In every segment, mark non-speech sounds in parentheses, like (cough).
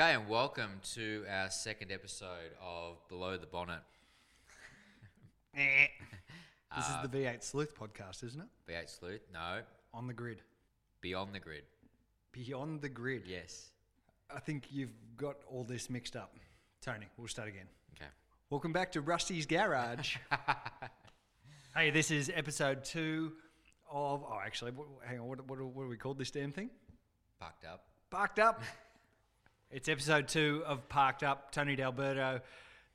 Okay, and welcome to our second episode of Below the Bonnet. this Uh, is the V8 Sleuth podcast, isn't it? V8 Sleuth? No. On the grid. Beyond the Grid. Beyond the grid. Yes. I think you've got all this mixed up. Tony, we'll start again. Okay. Welcome back to Rusty's Garage. (laughs) hey, this is episode two of. Oh, actually, what, hang on. What, what, what do we call this damn thing? Parked up. Parked Up. (laughs) it's episode two of Parked Up. Tony D'Alberto.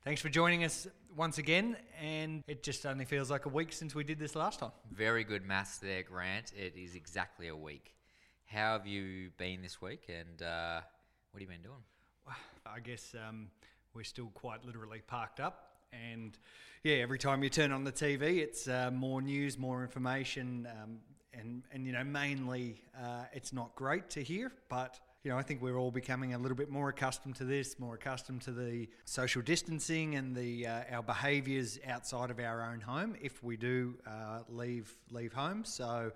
Thanks for joining us once again. And it just only feels like a week since we did this last time. Very good maths there, Grant. It is exactly a week. How have you been this week and uh, what have you been doing? Well, (sighs) I guess um, we're still quite literally parked up. And yeah, every time you turn on the TV, it's uh, more news, more information. Um, and, and, you know, mainly uh, it's not great to hear, but, you know, I think we're all becoming a little bit more accustomed to this, more accustomed to the social distancing and the uh, our behaviours outside of our own home if we do uh, leave leave home. So,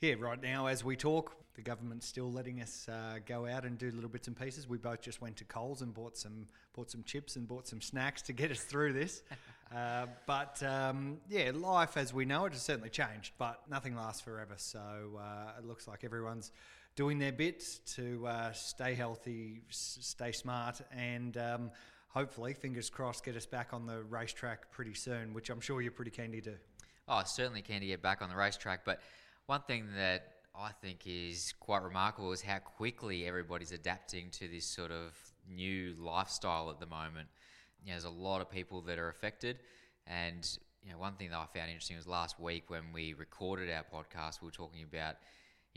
yeah, right now as we talk, the government's still letting us uh, go out and do little bits and pieces. We both just went to Coles and bought some bought some chips and bought some snacks to get us through this. (laughs) uh, but um, yeah, life as we know it has certainly changed, but nothing lasts forever. So uh, it looks like everyone's doing their bit to uh, stay healthy, s- stay smart, and um, hopefully, fingers crossed, get us back on the racetrack pretty soon, which I'm sure you're pretty keen to do. Oh, certainly keen to get back on the racetrack. But one thing that I think is quite remarkable is how quickly everybody's adapting to this sort of new lifestyle at the moment. You know, there's a lot of people that are affected. And, you know, one thing that I found interesting was last week when we recorded our podcast, we were talking about,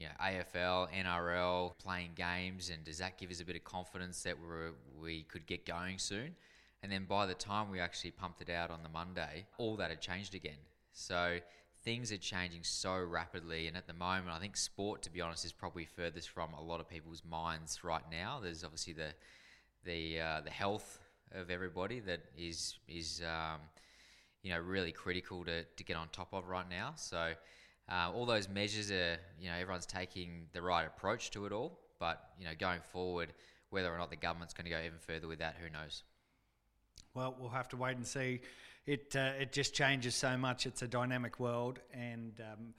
you know, AFL, NRL, playing games, and does that give us a bit of confidence that we're, we could get going soon? And then by the time we actually pumped it out on the Monday, all that had changed again. So things are changing so rapidly, and at the moment, I think sport, to be honest, is probably furthest from a lot of people's minds right now. There's obviously the the uh, the health of everybody that is is um, you know really critical to, to get on top of right now. So uh, all those measures are you know everyone's taking the right approach to it all, but you know going forward, whether or not the government's going to go even further with that, who knows? Well, we'll have to wait and see. It uh, it just changes so much. It's a dynamic world, and um,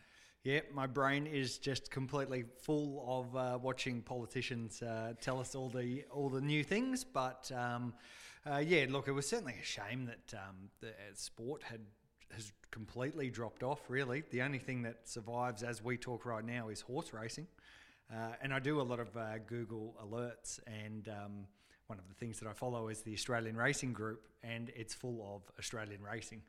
yeah, my brain is just completely full of uh, watching politicians uh, tell us all the all the new things. But um, uh, yeah, look, it was certainly a shame that um, the uh, sport had has completely dropped off. Really, the only thing that survives as we talk right now is horse racing. Uh, and I do a lot of uh, Google alerts, and um, one of the things that I follow is the Australian Racing Group, and it's full of Australian racing.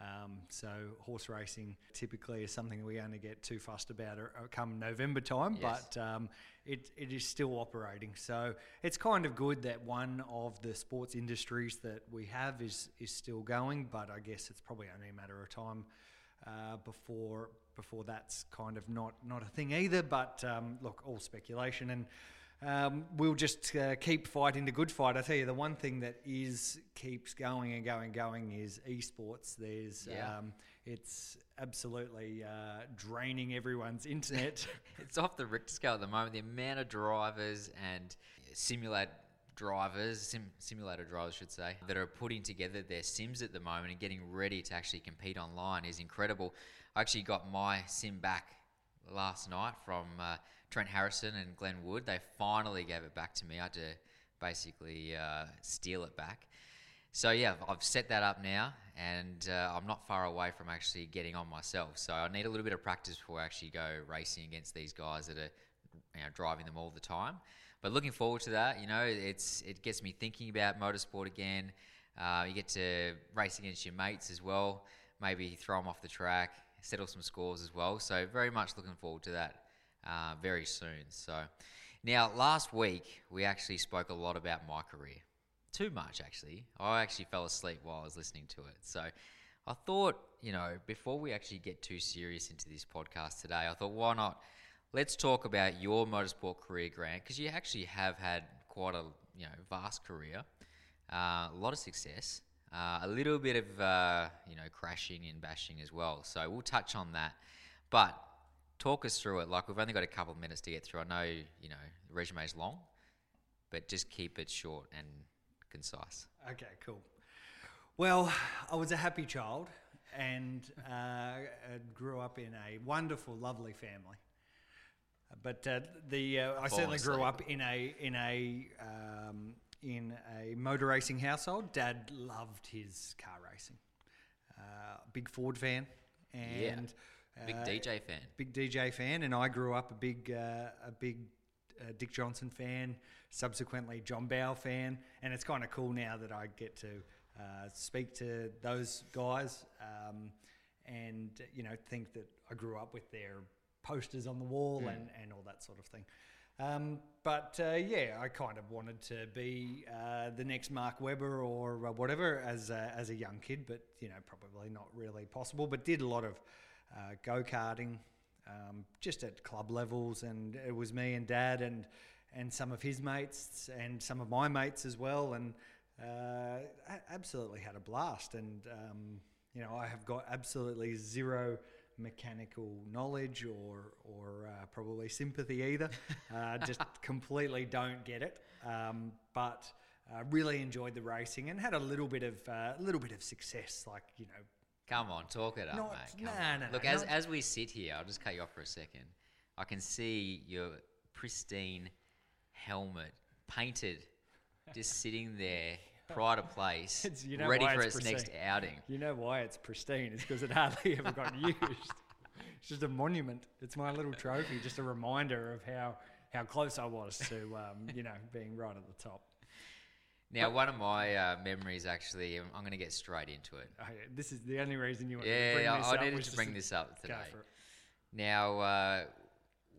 Um, so horse racing typically is something we only get too fussed about or, or come November time, Yes. but um, it, it is still operating. So it's kind of good that one of the sports industries that we have is is still going, but I guess it's probably only a matter of time uh, before before that's kind of not not a thing either. But um, look, all speculation, and um, we'll just uh, keep fighting the good fight. I tell you, the one thing that is keeps going and going and going is esports. There's Yeah. um, it's absolutely uh, draining everyone's internet. (laughs) it's off the Richter scale at the moment. The amount of drivers and simulate drivers, sim, simulator drivers, should say, that are putting together their sims at the moment and getting ready to actually compete online is incredible. I actually got my sim back last night from uh, Trent Harrison and Glenn Wood. They finally gave it back to me. I had to basically uh, steal it back. So yeah, I've- set that up now, and uh, I'm not far away from actually getting on myself. So I need a little bit of practice before I actually go racing against these guys that are you know, driving them all the time. But looking forward to that. You know, it's it gets me thinking about motorsport again. Uh, you get to race against your mates as well. Maybe throw them off the track, settle some scores as well. So very much looking forward to that uh, very soon. So now last week we actually spoke a lot about my career too much actually. I actually fell asleep while I was listening to it. So I thought, you know, before we actually get too serious into this podcast today, I thought, why not? Let's talk about your motorsport career, Grant, because you actually have had quite a you know vast career, uh, a lot of success, uh, a little bit of uh, you know crashing and bashing as well. So we'll touch on that, but talk us through it. Like we've only got a couple of minutes to get through. I know you know the resume is long, but just keep it short and concise. Okay, cool. Well, I was a happy child and uh, grew up in a wonderful, lovely family. But uh, the uh, I certainly grew up in a in a um, in a motor racing household. Dad loved his car racing. Uh, big Ford fan and Big uh, DJ fan. big DJ fan, and I grew up a big uh, a big Dick Johnson fan. Subsequently, John Bowe fan, and it's kind of cool now that I get to uh, speak to those guys, um, and you know think that I grew up with their posters on the wall and, and all that sort of thing. Um, but uh, yeah, I kind of wanted to be uh, the next Mark Webber or uh, whatever as a, as a young kid, but you know probably not really possible. But did a lot of uh, go karting, um, just at club levels, and it was me and Dad and and some of his mates and some of my mates as well, and uh, absolutely had a blast. And um, you know, I have got absolutely zero mechanical knowledge or or uh, probably sympathy either. (laughs) Uh, just completely don't get it. Um, but uh, really enjoyed the racing and had a little bit of uh, a little bit of success, like you know. Come on, talk it up, Not- mate. Come nah, on. nah, nah, Look, as, as we sit here, I'll just cut you off for a second. I can see your pristine helmet painted, just sitting there, pride of place, (laughs) you know ready for it's its next outing. You know why it's pristine? It's because it hardly (laughs) ever got used. It's just a monument. It's my little trophy, just a reminder of how, how close I was to, um, you know, being right at the top. Now, one of my uh, memories, actually, I'm, I'm going to get straight into it. Oh, yeah, this is the only reason you want to Yeah, bring I, this I up. needed to bring this up today. Now, uh,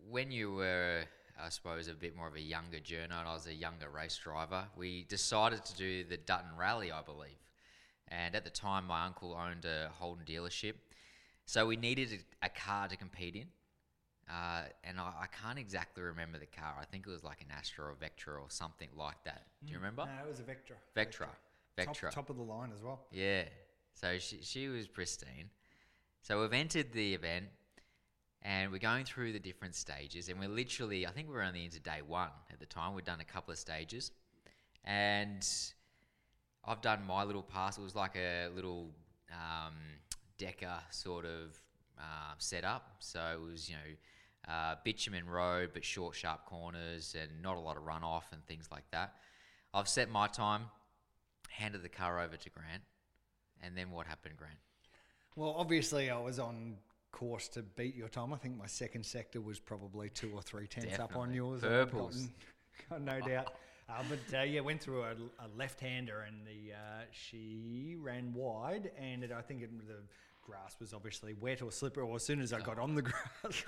when you were, I suppose, a bit more of a younger journo and I was a younger race driver, we decided to do the Dutton Rally, I believe. And at the time, my uncle owned a Holden dealership. So we needed a, a car to compete in. Uh, and I, I can't exactly remember the car. I think it was like an Astra or Vectra or something like that. Do you remember? No, it was a Vectra. Vectra. Top, Vectra. top of the line as well. Yeah. So she, she was pristine. So we've entered the event and we're going through the different stages. And we're literally, I think we were only into day one at the time. We'd done a couple of stages. And I've done my little pass. It was like a little um, decker sort of uh, setup. So it was, you know, uh, bitumen road, but short, sharp corners and not a lot of runoff and things like that. I've set my time, handed the car over to Grant. And then what happened, Grant? Well, obviously, I was on course to beat your time. I think my second sector was probably two or three tenths up on yours. Purples. gotten- (laughs) no doubt. (laughs) Uh, but uh, yeah, went through a, a left-hander, and the uh, she ran wide, and it, I think it, the grass was obviously wet or slippery. Or as soon as I got on the grass, (laughs)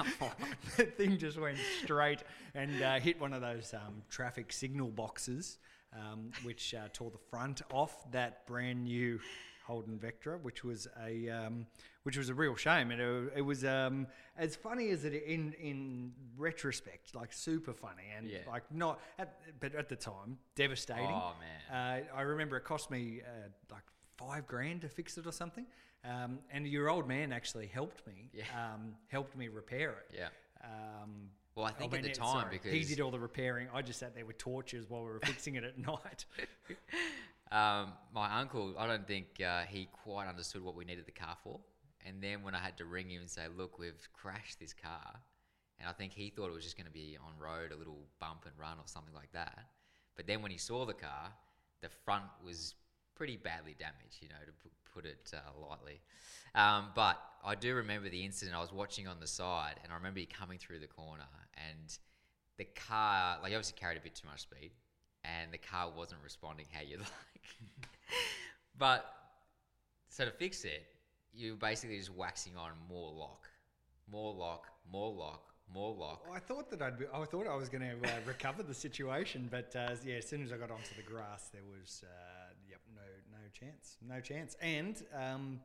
(laughs) the thing just went straight and uh, hit one of those um, traffic signal boxes, um, which uh, tore the front off that brand new Holden Vectra, which was a um, which was a real shame. And it, it was um, as funny as it in in retrospect, like super funny and Yeah. like not, at, but at the time devastating. Oh, man. Uh, I remember it cost me uh, like five grand to fix it or something. Um, and your old man actually helped me, Yeah. um, helped me repair it. Yeah. Um, Well, I think at the time, sorry, because he did all the repairing, I just sat there with torches while we were fixing it at (laughs) night. (laughs) Um, my uncle, I don't think uh, he quite understood what we needed the car for. And then when I had to ring him and say, "Look, we've crashed this car," and I think he thought it was just going to be on road, a little bump and run or something like that. But then when he saw the car, the front was pretty badly damaged, you know, to put it uh, lightly. Um, but I do remember the incident. I was watching on the side, and I remember he coming through the corner, and the car, like, obviously carried a bit too much speed, and the car wasn't responding how you'd (laughs) like. but so to fix it, you're basically just waxing on more lock, more lock, more lock, more lock. I thought that I'd be, I thought I was going to uh, recover the situation, but uh, yeah, as soon as I got onto the grass, there was uh, chance, no chance. And um,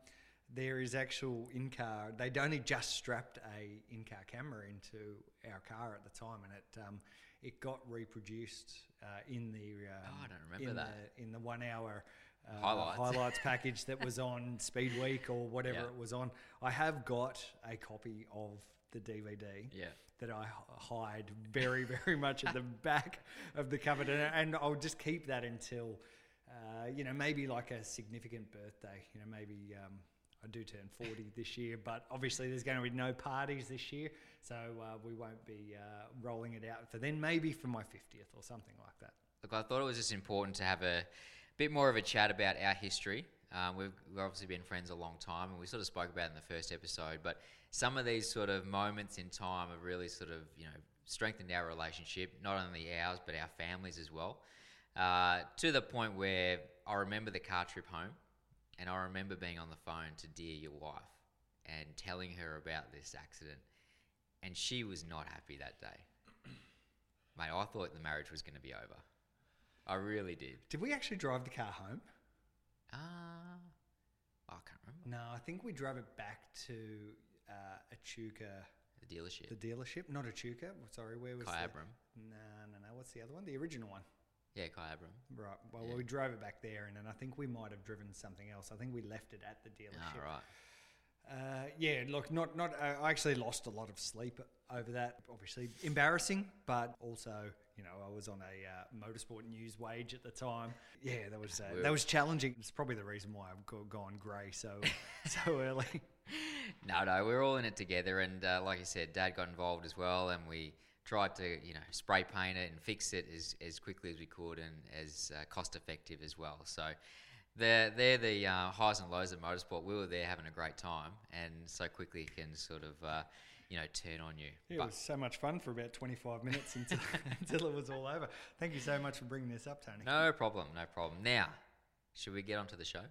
there is actual in car. They'd only just strapped a in car camera into our car at the time, and it um, it got reproduced uh, in the um, Oh, I don't remember in that. the, in the one hour. Uh, Highlights. highlights (laughs) package that was on Speed Week or whatever Yeah. it was on. I have got a copy of the DVD Yeah. that I hide very, (laughs) very much at the back of the cupboard, and, and I'll just keep that until, uh, you know, maybe like a significant birthday. You know, maybe um, I do turn 40 (laughs) this year, but obviously there's going to be no parties this year, so uh, we won't be uh, rolling it out for then. Maybe for my 50th or something like that. Look, I thought it was just important to have a bit more of a chat about our history. Um, we've, we've obviously been friends a long time, and we sort of spoke about in the first episode. But some of these sort of moments in time have really sort of you know strengthened our relationship, not only ours but our families as well. Uh, to the point where I remember the car trip home, and I remember being on the phone to dear your wife and telling her about this accident, and she was not happy that day. (clears throat) Mate, I thought the marriage was going to be over. I really did. Did we actually drive the car home? Ah, I can't remember No, I think we drove it back to uh, Echuca, the dealership. the dealership, not Echuca. Sorry, where was the- Kyabram. No, no, no. What's the other one? The original one. Yeah, Kyabram. Right. Well, Yeah. we drove it back there, and then I think we might have driven something else. I think we left it at the Ah, dealership. right. Uh, yeah, look, not not. Uh, I actually lost a lot of sleep over that. Obviously, embarrassing, but also, you know, I was on a uh, motorsport news wage at the time. Yeah, that was uh, that was challenging. It's probably the reason why I've gone grey so (laughs) so early. (laughs) No, no, we're all in it together, and uh, like you said, Dad got involved as well, and we tried to, you know, spray paint it and fix it as, as quickly as we could and as uh, cost effective as well. So they're, they're the uh, highs and lows of motorsport. We were there having a great time, and so quickly it can sort of, uh, you know, turn on you. It But was so much fun for about 25 minutes until, (laughs) (laughs) until it was all over. Thank you so much for bringing this up, Tony. no problem, no problem. Now, should we get on to the show?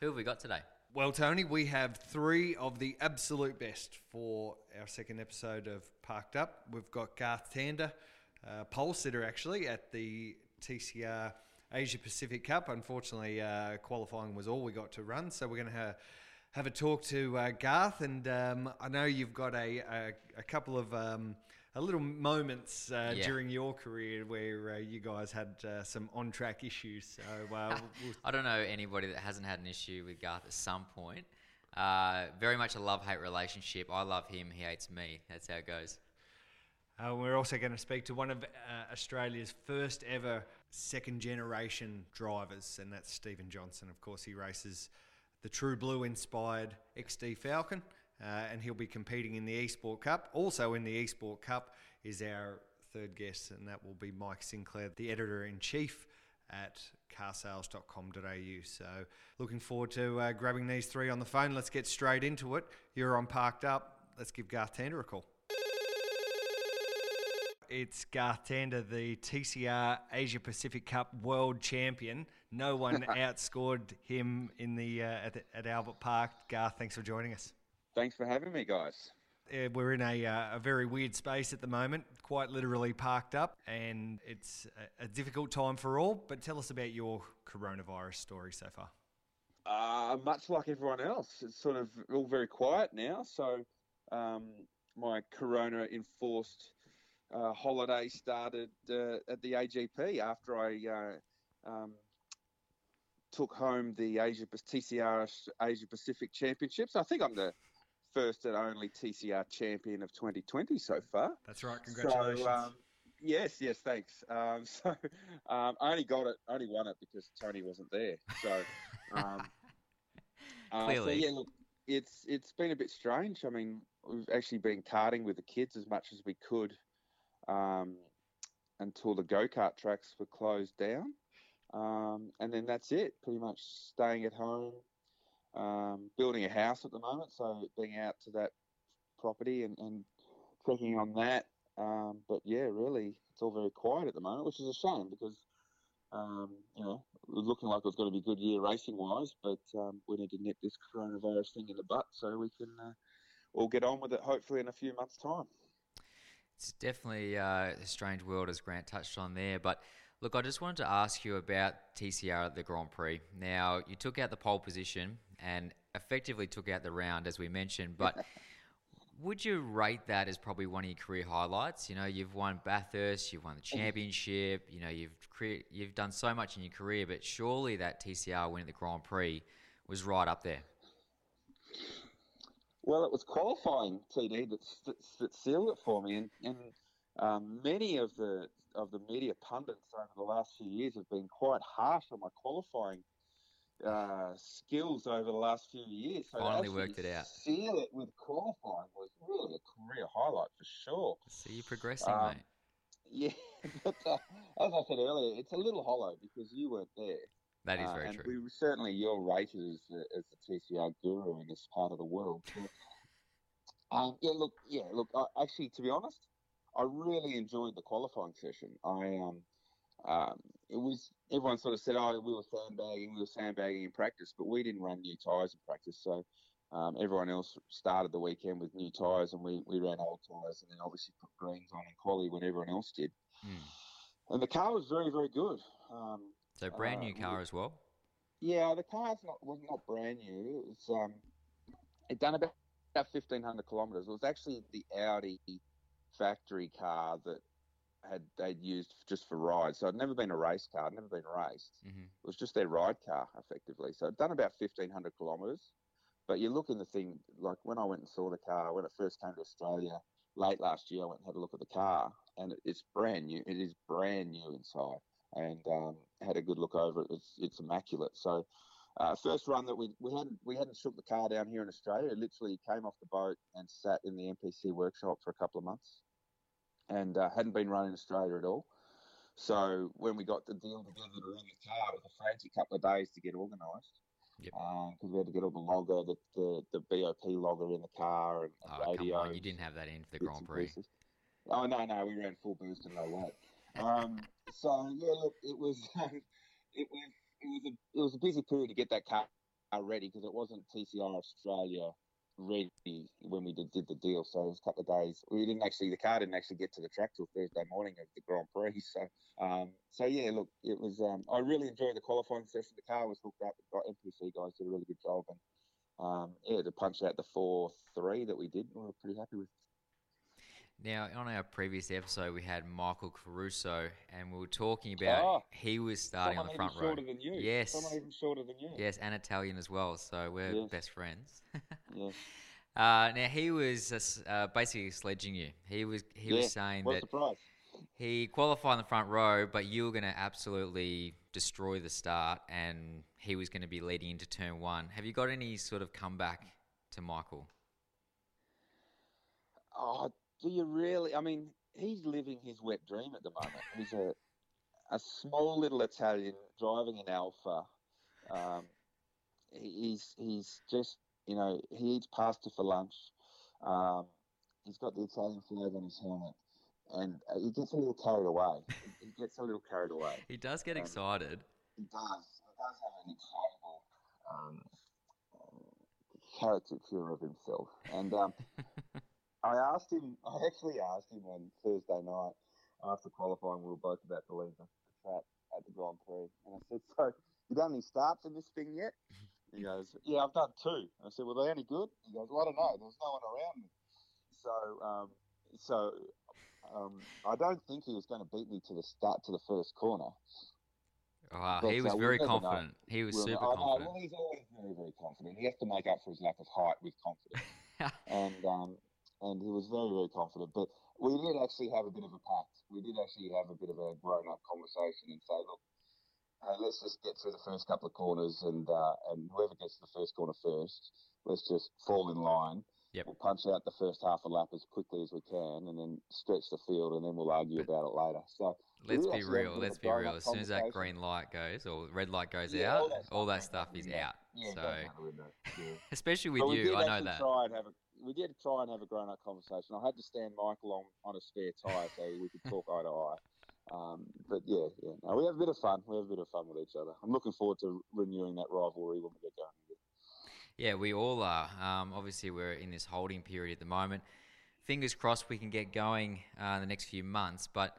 Who have we got today? Well, Tony, we have three of the absolute best for our second episode of Parked Up. We've got Garth Tander, uh, pole sitter actually at the TCR Asia Pacific Cup. Unfortunately, uh, qualifying was all we got to run, so we're going to have, a talk to uh, Garth. And um, I know you've got a, a, a couple of um, a little moments uh, Yeah. during your career where uh, you guys had uh, some on track issues. So uh, (laughs) we'll, I don't know anybody that hasn't had an issue with Garth at some point. Uh, very much a love hate relationship. I love him, he hates me. That's how it goes. Uh, we're also going to speak to one of uh, Australia's first ever second generation drivers, and that's Stephen Johnson. Of course, he races the True Blue inspired XD Falcon, uh, and he'll be competing in the Esport Cup. Also, in the Esport Cup is our third guest, and that will be Mike Sinclair, the editor in chief at carsales.com.au. So, looking forward to uh, grabbing these three on the phone. Let's get straight into it. You're on Parked Up. Let's give Garth Tander a call. It's Garth Tander, the TCR Asia Pacific Cup World Champion. No one (laughs) outscored him in the, uh, at, the at Albert Park. Garth, thanks for joining us. Thanks for having me, guys. We're in a, uh, a very weird space at the moment, quite literally parked up, and it's a, a difficult time for all. But tell us about your coronavirus story so far. Uh, much like everyone else, it's sort of all very quiet now. So um, my corona enforced uh, holiday started uh, at the AGP after I uh, um, took home the Asia TCR Asia Pacific Championships. I think I'm the first and only TCR champion of 2020 so far. That's right. Congratulations. So, um, yes, yes, thanks. Um, (laughs) so um, I only got it, I only won it because Tony wasn't there. So, um, (laughs) uh, so Clearly. yeah, look, it's it's been a bit strange. I mean, we've actually been karting with the kids as much as we could um, until the go kart tracks were closed down, um, and then that's it. Pretty much staying at home, um, building a house at the moment, so being out to that property and, and checking on that. Um, but yeah, really, it's all very quiet at the moment, which is a shame because um, you know looking like it was going to be a good year racing wise, but um, we need to nip this coronavirus thing in the butt so we can uh, all get on with it. Hopefully, in a few months' time. It's definitely uh, a strange world, as Grant touched on there. But look, I just wanted to ask you about TCR at the Grand Prix. Now, you took out the pole position and effectively took out the round, as we mentioned. But (laughs) would you rate that as probably one of your career highlights? You know, you've won Bathurst, you've won the championship. You know, you've cre- you've done so much in your career, but surely that TCR win at the Grand Prix was right up there. Well, it was qualifying TD that, that, that sealed it for me, and, and um, many of the of the media pundits over the last few years have been quite harsh on my qualifying uh, skills over the last few years. So Finally worked it out. Seal it with qualifying was really a career highlight for sure. See you progressing, um, mate. (laughs) Yeah, but uh, as I said earlier, it's a little hollow because you weren't there. That is uh, very and true. We certainly you're rated as as the TCR guru in this part of the world. (laughs) um, yeah, look, yeah, look. I, actually, to be honest, I really enjoyed the qualifying session. I um, um, it was everyone sort of said, "Oh, we were sandbagging, we were sandbagging in practice," but we didn't run new tyres in practice. So um, everyone else started the weekend with new tyres, and we, we ran old tyres, and then obviously put greens on in quali when everyone else did. Mm. And the car was very very good. Um, so brand new uh, car as well. Yeah, the car's not was not brand new. It's um, it done about about fifteen hundred kilometres. It was actually the Audi factory car that had they'd used just for rides. So I'd never been a race car, I'd never been raced. Mm-hmm. It was just their ride car, effectively. So I'd done about 1,500 kilometres. But you look in the thing, like when I went and saw the car, when it first came to Australia late last year, I went and had a look at the car, and it's brand new. It is brand new inside, and um, had a good look over it. It's, it's immaculate. So uh, first run that we we hadn't we hadn't shook the car down here in Australia. It literally came off the boat and sat in the MPC workshop for a couple of months and uh, hadn't been run in Australia at all. So when we got the deal together to run the car, it was a frantic couple of days to get organised. Because yep. um, we had to get all the logger, the, the, the BOP logger in the car and, and oh, radio. You didn't have that in for the Grand Prix. Oh no, no, we ran full boost and no weight. um, so yeah, look, it was (laughs) it was it was a it was a busy period to get that car ready because it wasn't TCR Australia ready when we did, did the deal. So it was a couple of days. We didn't actually, the car didn't actually get to the track till Thursday morning of the Grand Prix. So, um, so yeah, look, it was. Um, I really enjoyed the qualifying session. The car was hooked up. The MPC guys did a really good job, and um, yeah, to punch out the four three that we did, we were pretty happy with. Now, on our previous episode, we had Michael Caruso, and we were talking about oh, he was starting on the front row. Shorter than you. Yes, someone even shorter than you. Yes, and Italian as well. So we're yes. best friends. (laughs) yes. Uh, now he was uh, basically sledging you. He was he yeah. was saying What's that he qualified in the front row, but you were going to absolutely destroy the start, and he was going to be leading into turn one. Have you got any sort of comeback to Michael? Oh, do you really? I mean, he's living his wet dream at the moment. He's a a small little Italian driving an Alfa. Um, he's he's just you know he eats pasta for lunch. Um, he's got the Italian flag on his helmet, and he gets a little carried away. he gets a little carried away. He does get Um, excited. He does. He does have an incredible um, caricature of himself, and um, (laughs) I asked him. I actually asked him on Thursday night after qualifying. We were both about to leave the track at the Grand Prix, and I said, "So, you done any starts in this thing yet?" (laughs) He goes, "Yeah, I've done two. I said, "Were they any good?" He goes, "Well, I don't know. There was no one around me." So, um, so um, I don't think he was going to beat me to the start to the first corner. But, he was uh, very never know. confident. He was Well, super I know, confident. well, he's always very, very confident. He has to make up for his lack of height with confidence, (laughs) and um, and he was very, very confident. But we did actually have a bit of a pact. We did actually have a bit of a grown-up conversation and say, look, hey, let's just get through the first couple of corners, and uh, and whoever gets to the first corner first, let's just fall in line. Yep. We'll punch out the first half a lap as quickly as we can, and then stretch the field, and then we'll argue about it later. So Let's be actually have a real. Let's be real. As soon as that green light goes or red light goes Yeah, out, all that that stuff is out. Yeah, so, goes out the window. Yeah. (laughs) especially with you, I know that. We did try and have a grown-up conversation. I had to stand Michael on, on a spare tyre so we could talk eye to eye. Um, but yeah, yeah. No, we have a bit of fun. We have a bit of fun with each other. I'm looking forward to renewing that rivalry when we get going. again. Yeah, we all are. Um, obviously, we're in this holding period at the moment. Fingers crossed we can get going uh, in the next few months. But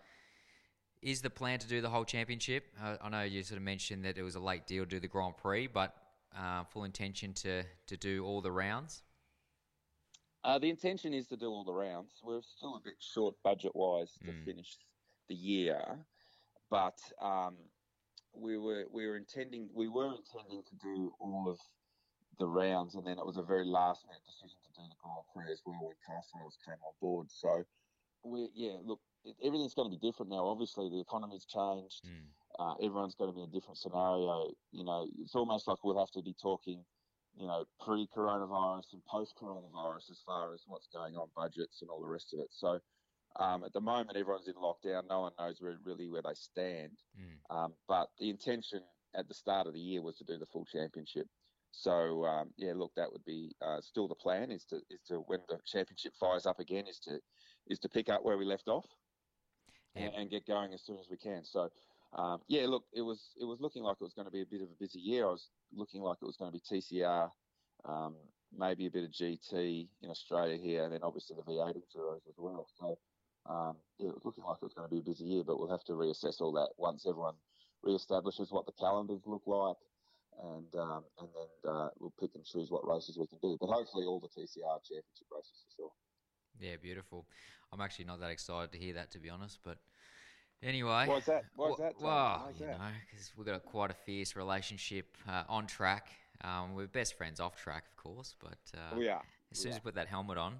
is the plan to do the whole championship? Uh, I know you sort of mentioned that it was a late deal to do the Grand Prix, but uh, full intention to, to do all the rounds. Uh, the intention is to do all the rounds. We're still a bit short budget-wise to Mm. finish the year, but um, we were we were intending we were intending to do all of the rounds, and then it was a very last minute decision to do the Grand Prix as well when Castles came on board. So we yeah, look, it, everything's going to be different now. Obviously, the economy's changed. Mm. Uh, everyone's going to be in a different scenario. You know, it's almost like we'll have to be talking, you know, pre-coronavirus and post-coronavirus as far as what's going on, budgets and all the rest of it. So. Um, at the moment, everyone's in lockdown. No one knows where, really where they stand. Mm. Um, but the intention at the start of the year was to do the full championship. So um, yeah, look, that would be uh, still the plan. Is to is to when the championship fires up again, is to is to pick up where we left off and, and get going as soon as we can. So um, yeah, look, it was it was looking like it was going to be a bit of a busy year. I was looking like it was going to be TCR, um, maybe a bit of GT in Australia here, and then obviously the V8 Enduros as well. So um, yeah, it was looking like it was going to be a busy year, but we'll have to reassess all that once everyone reestablishes what the calendars look like, and um, and then uh, we'll pick and choose what races we can do. But hopefully, all the TCR championship races for sure. Yeah, beautiful. I'm actually not that excited to hear that, to be honest. But anyway, Why's that? Why's Wha- that? Tony? Well, Why's you that? know, because we've got quite a fierce relationship uh, on track. Um, we're best friends off track, of course, but uh, we are. as soon as yeah. you put that helmet on,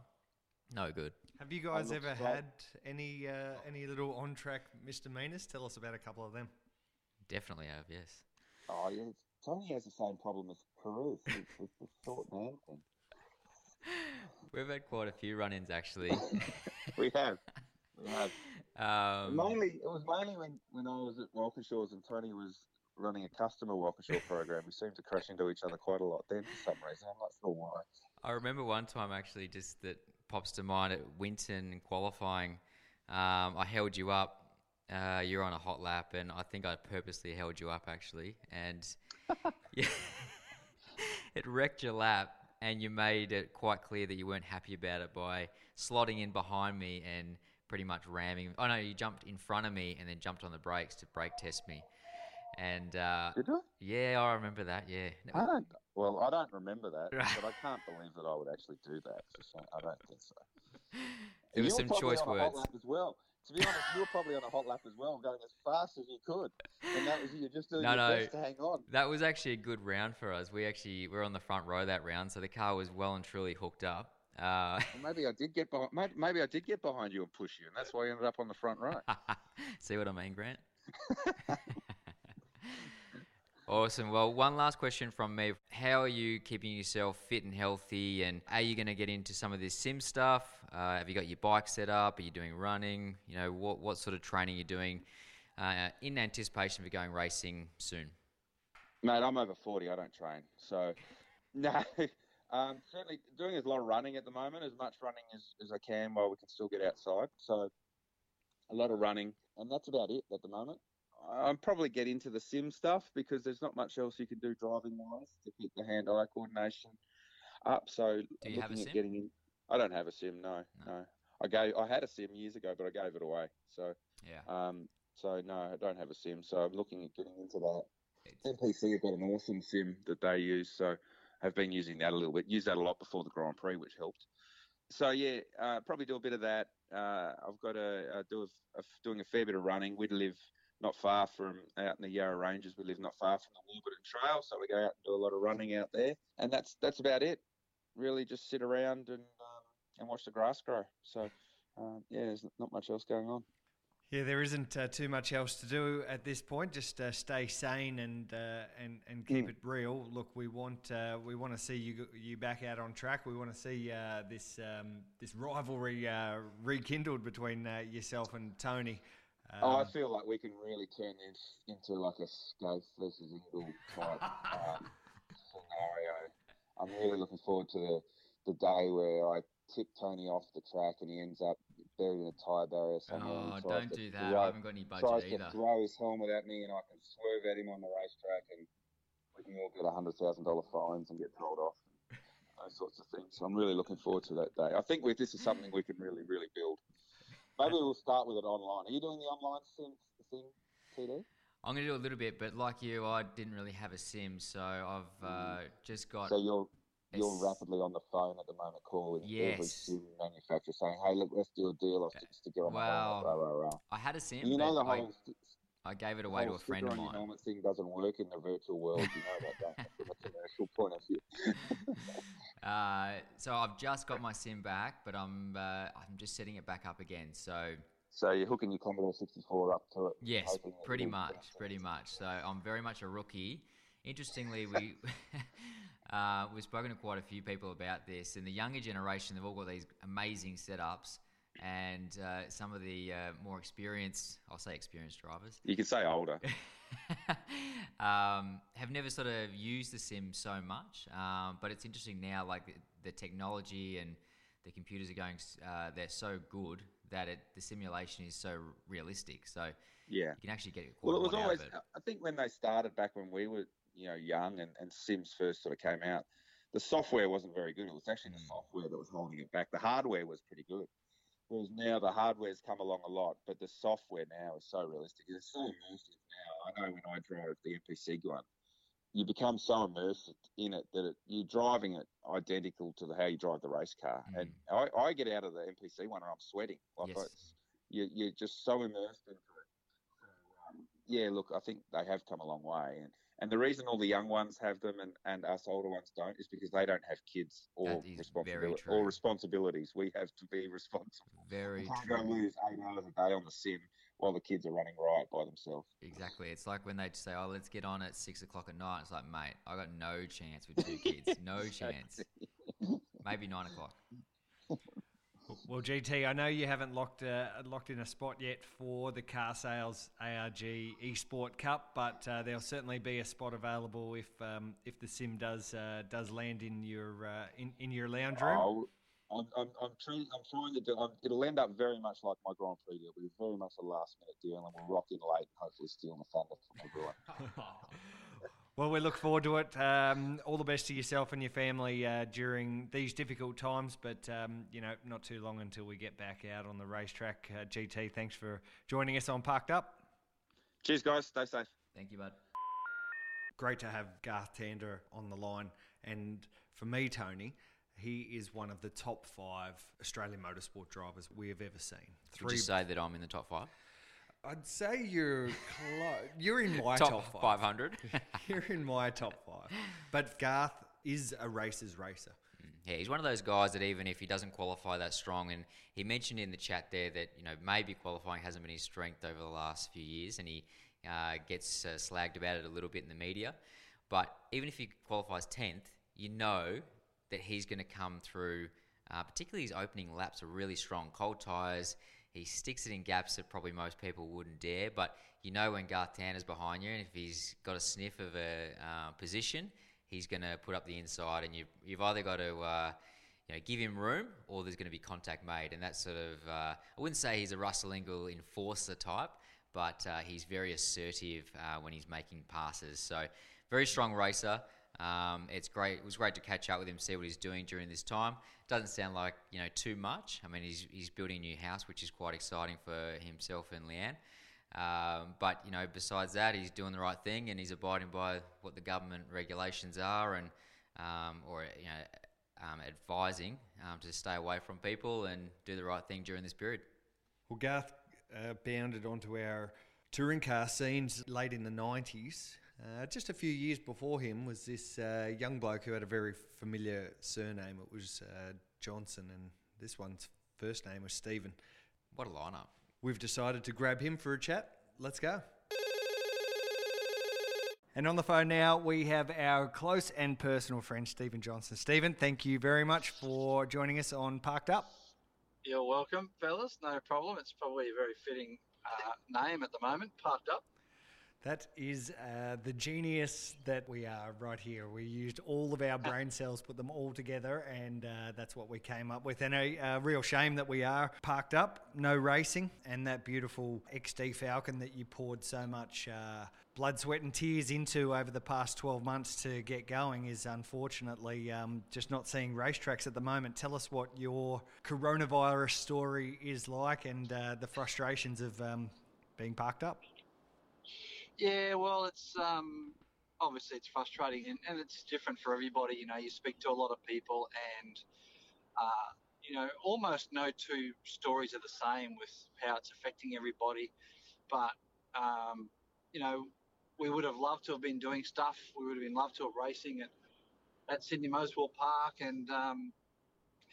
no good. Have you guys ever straight- had any uh, any little on track misdemeanors? Tell us about a couple of them. Definitely have, yes. Oh, yeah. Tony has the same problem as Peru with, with the short man thing. (laughs) We've had quite a few run-ins actually. (laughs) We have. (laughs) We have. Um, mainly, it was mainly when, when I was at Walkinshaw's and Tony was running a customer Walkinshaw program. We seemed to crash into each other quite a lot then for some reason. I'm not sure why. I remember one time actually, just that pops to mind at Winton qualifying. Um, I held you up. Uh, you're on a hot lap, and I think I purposely held you up actually, and (laughs) yeah, (laughs) it wrecked your lap. And you made it quite clear that you weren't happy about it by slotting in behind me and pretty much ramming. Oh no, you jumped in front of me and then jumped on the brakes to brake test me. And uh, Did I? yeah, I remember that. Yeah, I don't. Well, I don't remember that, (laughs) Right. but I can't believe that I would actually do that. I don't think so. it was some choice on a hot words. as well. To be honest, you were probably on a hot lap as well, going as fast as you could, and that was you just doing No, your no. best to hang on. That was actually a good round for us. We actually were on the front row that round, so the car was well and truly hooked up. Uh, Well, maybe I did get behind. Maybe, maybe I did get behind you and push you, and that's why you ended up on the front row. (laughs) see what I mean, Grant? (laughs) awesome. Well, one last question from me. How are you keeping yourself fit and healthy? And are you going to get into some of this sim stuff? Uh, have you got your bike set up? Are you doing running? You know, what, what sort of training you're doing uh, in anticipation for going racing soon? Mate, I'm over 40. I don't train. So, (laughs) no. Um, certainly doing a lot of running at the moment, as much running as, as I can while we can still get outside. So, a lot of running, and that's about it at the moment. I'm probably get into the sim stuff because there's not much else you can do driving wise to keep the hand eye coordination up. So, Do you have a looking sim? at getting in. I don't have a sim, no, No. no. I gave, I had a sim years ago, but I gave it away. So, Yeah. um, so no, I don't have a sim. So I'm looking at getting into that. It's- MPC have got an awesome sim that they use, so I've been using that a little bit. Used that a lot before the Grand Prix, which helped. So yeah, uh, probably do a bit of that. Uh, I've got to do a, a, doing a fair bit of running. We live not far from out in the Yarra Ranges. We live not far from the Warburton Trail, so we go out and do a lot of running out there. And that's that's about it. Really, just sit around and um, and watch the grass grow. So um, yeah, there's not much else going on. Yeah, there isn't uh, too much else to do at this point. Just uh, stay sane and uh, and and keep Mm. it real. Look, we want uh, we want to see you you back out on track. We want to see uh, this um, this rivalry uh, rekindled between uh, yourself and Tony. Oh, I Um, feel like we can really turn this into like a Skaife versus Ingall type (laughs) um, scenario. I'm really looking forward to the, the day where I tip Tony off the track and he ends up buried in a tyre barrier somewhere. Oh, and don't do that. throw- I haven't got any tries budget to throw his helmet at me and I can swerve at him on the racetrack and we can all get a hundred thousand dollar fines and get told off. And those sorts of things. So I'm really looking forward to that day. I think we, this is something we can really, really build. Maybe we'll start with it online. Are you doing the online sim thing, TD? I'm going to do a little bit, but like you, I didn't really have a sim, so I've uh, just got. So you're you're Yes. rapidly on the phone at the moment, calling every Yes. sim manufacturer saying, "Hey, look, let's do a deal. I'll stick together on Wow. the whole rah, rah, rah. I had a sim. You know the I- whole st- I gave it away to a friend of on mine. helmet thing doesn't work in the virtual world. You know that? From a commercial point of view. (laughs) Uh, so I've just got my sim back, but I'm uh, I'm just setting it back up again. So so you're hooking your Commodore 64 up to it. yes, pretty much, pretty much. So I'm very much a rookie. Interestingly, we (laughs) (laughs) uh, we've spoken to quite a few people about this, and the younger generation they've all got these amazing setups, and uh, some of the uh, more experienced, I'll say experienced drivers, You could say older. (laughs) um, have never sort of used the sim so much. Um, but it's interesting now, like the, the technology and the computers are going uh, they're so good that it, the simulation is so realistic. So Yeah. you can actually get quite Well, it was lot out always it. i think when they started back when we were, you know, young and, and Sims first sort of came out, the software wasn't very good. It was actually the Mm. software that was holding it back. The hardware was pretty good. Whereas now the hardware's come along a lot, but the software now is so realistic. It's so immersive now. I know when I drove the MPC one, you become so immersed in it that it, you're driving it identical to the, how you drive the race car. And I, I get out of the MPC one and I'm sweating. Like Yes. it's, you, you're just so immersed into it. So, um, yeah, look, I think they have come a long way. And, and the reason all the young ones have them and, and us older ones don't is because they don't have kids or, That is very true. or responsibilities. We have to be responsible. Very You can't go lose eight hours a day on the sim while the kids are running riot by themselves. Exactly. It's like when they say, "Oh, let's get on at six o'clock at night." It's like, mate, I got no chance with two kids. No (laughs) chance. Maybe nine o'clock. Well, GT, I know you haven't locked uh, locked in a spot yet for the car sales ARG Esport Cup, but uh, there'll certainly be a spot available if um, if the sim does uh, does land in your uh, in, in your lounge room. Oh, I'm, I'm, I'm, trying, I'm trying to do. I'm, it'll end up very much like my Grand Prix deal. It'll be very much a last minute deal, and we'll rock in late and hopefully steal the thunder from everyone. (laughs) (laughs) Well, we look forward to it. Um, all the best to yourself and your family uh, during these difficult times, but um, you know, not too long until we get back out on the racetrack. Uh, GT, thanks for joining us on Parked Up. Cheers, guys. Stay safe. Thank you, bud. Great to have Garth Tander on the line, and for me, Tony, he is one of the top five Australian motorsport drivers we have ever seen. Would you say that I'm in the top five? I'd say you're close. You're in my top, top, five. five hundred. (laughs) You're in my top five. But Garth is a racer's racer. Yeah, he's one of those guys that even if he doesn't qualify that strong, and he mentioned in the chat there that you know maybe qualifying hasn't been his strength over the last few years, and he uh, gets uh, slagged about it a little bit in the media. But even if he qualifies tenth, you know that he's going to come through. Uh, particularly his opening laps are really strong, cold tires. He sticks it in gaps that probably most people wouldn't dare. But you know when Garth Tander's behind you, and if he's got a sniff of a uh, position, he's going to put up the inside, and you've, you've either got to uh, you know give him room, or there's going to be contact made, and that's sort of uh, I wouldn't say he's a Russell Ingall enforcer type, but uh, he's very assertive uh, when he's making passes. So very strong racer. Um, it's great. It was great to catch up with him, see what he's doing during this time. Doesn't sound like you know too much. I mean, he's he's building a new house, which is quite exciting for himself and Leanne. Um, but you know, besides that, he's doing the right thing and he's abiding by what the government regulations are, and um, or you know, um, advising um, to stay away from people and do the right thing during this period. Well, Garth uh, bounded onto our touring car scenes late in the 90s. Uh, just a few years before him was this uh, young bloke who had a very familiar surname. It was uh, Johnson, and this one's first name was Stephen. What a lineup! We've decided to grab him for a chat. Let's go. And on the phone now, we have our close and personal friend, Stephen Johnson. Stephen, thank you very much for joining us on Parked Up. You're welcome, fellas. No problem. It's probably a very fitting uh, name at the moment, Parked Up. That is uh, the genius that we are right here. We used all of our brain cells, put them all together, and uh, that's what we came up with. And a uh, real shame that we are parked up, no racing, and that beautiful XD Falcon that you poured so much uh, blood, sweat, and tears into over the past 12 months to get going is unfortunately um, just not seeing racetracks at the moment. Tell us what your coronavirus story is like and uh, the frustrations of um, being parked up. Yeah, well, it's um, obviously it's frustrating and, and it's different for everybody. You know, you speak to a lot of people and, uh, you know, almost no two stories are the same with how it's affecting everybody. But Um, you know, we would have loved to have been doing stuff. We would have been loved to have racing at, at Sydney Motorsport Park and um,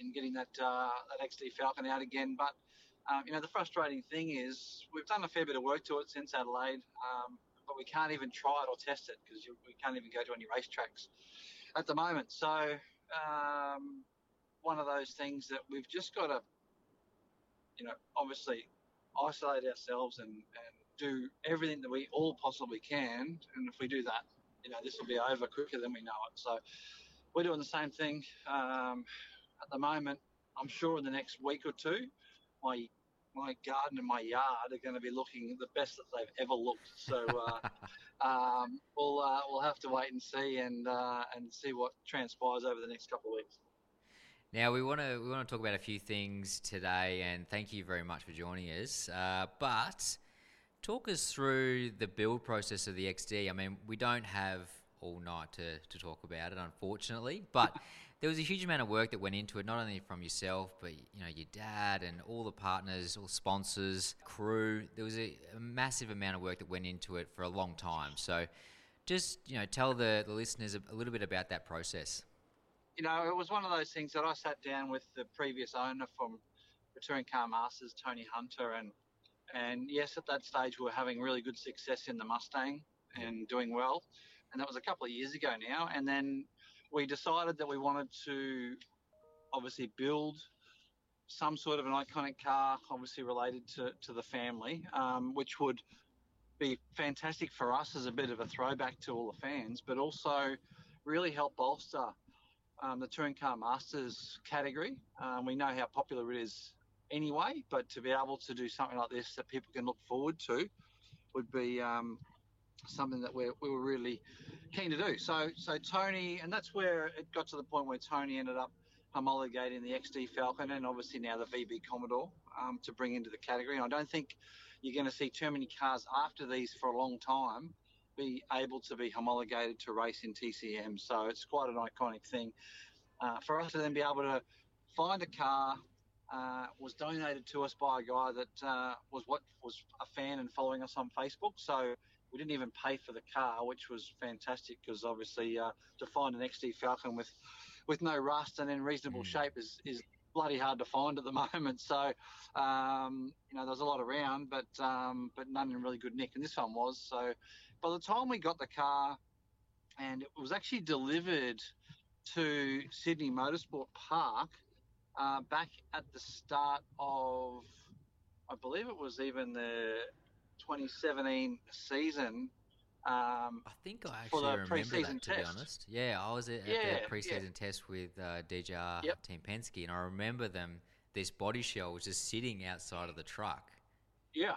and getting that uh, that XD Falcon out again. But um, you know, the frustrating thing is we've done a fair bit of work to it since Adelaide, um, but we can't even try it or test it because we can't even go to any racetracks at the moment. So um, one of those things that we've just got to, you know, obviously isolate ourselves and, and do everything that we all possibly can. And if we do that, you know, this will be over quicker than we know it. So we're doing the same thing um, at the moment. I'm sure in the next week or two, my my garden and my yard are going to be looking the best that they've ever looked. So uh, (laughs) um, we'll uh, we'll have to wait and see and uh, and see what transpires over the next couple of weeks. Now we want to we want to talk about a few things today, and thank you very much for joining us. Uh, but talk us through the build process of the XD. I mean, we don't have all night to, to talk about it, unfortunately, but (laughs) there was a huge amount of work that went into it, not only from yourself, but you know your dad and all the partners, all sponsors, crew. There was a, a massive amount of work that went into it for a long time. So, just you know, tell the, the listeners a, a little bit about that process. You know, it was one of those things that I sat down with the previous owner from Touring Car Masters, Tony Hunter, and and yes, at that stage we were having really good success in the Mustang and doing well, and that was a couple of years ago now. And then we decided that we wanted to obviously build some sort of an iconic car, obviously related to, to the family, um, which would be fantastic for us as a bit of a throwback to all the fans, but also really help bolster um, the Touring Car Masters category. Um, we know how popular it is anyway, but to be able to do something like this that people can look forward to would be um, something that we're, we were really keen to do. So, so Tony, and that's where it got to the point where Tony ended up homologating the XD Falcon and obviously now the VB Commodore um, to bring into the category. And I don't think you're going to see too many cars after these for a long time be able to be homologated to race in TCM. So it's quite an iconic thing. Uh, for us to then be able to find a car uh, was donated to us by a guy that uh, was what was a fan and following us on Facebook. So we didn't even pay for the car, which was fantastic because obviously uh, to find an XD Falcon with with no rust and in reasonable mm. shape is is bloody hard to find at the (laughs) moment. So um, you know there's a lot around, but um, but none in really good nick, and this one was. So by the time we got the car, and it was actually delivered to Sydney Motorsport Park uh, back at the start of, I believe it was even the 2017 season. Um, I think I actually remember that, to test. be honest. Yeah, I was at, yeah, the preseason yeah. test with uh, DJR yep. Team Penske, and I remember them. This body shell was just sitting outside of the truck. Yeah,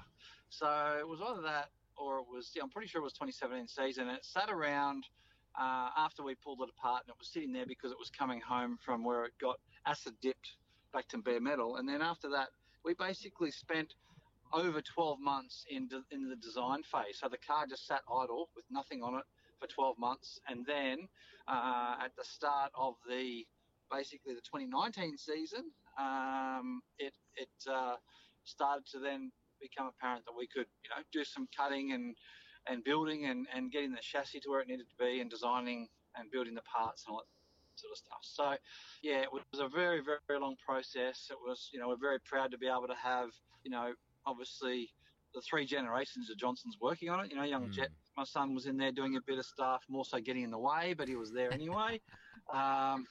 so it was either that or it was. Yeah, I'm pretty sure it was 2017 season. And it sat around uh, after we pulled it apart, and it was sitting there because it was coming home from where it got acid dipped back to bare metal. And then after that, we basically spent over 12 months in, de- in the design phase. So the car just sat idle with nothing on it for 12 months. And then uh, at the start of the basically the 2019 season, um, it, it uh, started to then become apparent that we could, you know, do some cutting and, and building and, and getting the chassis to where it needed to be and designing and building the parts and all that sort of stuff. So, yeah, it was a very, very long process. It was, you know, we're very proud to be able to have, you know, obviously the three generations of Johnson's working on it. You know, young mm. Jet, my son was in there doing a bit of stuff, more so getting in the way, but he was there anyway. (laughs) um,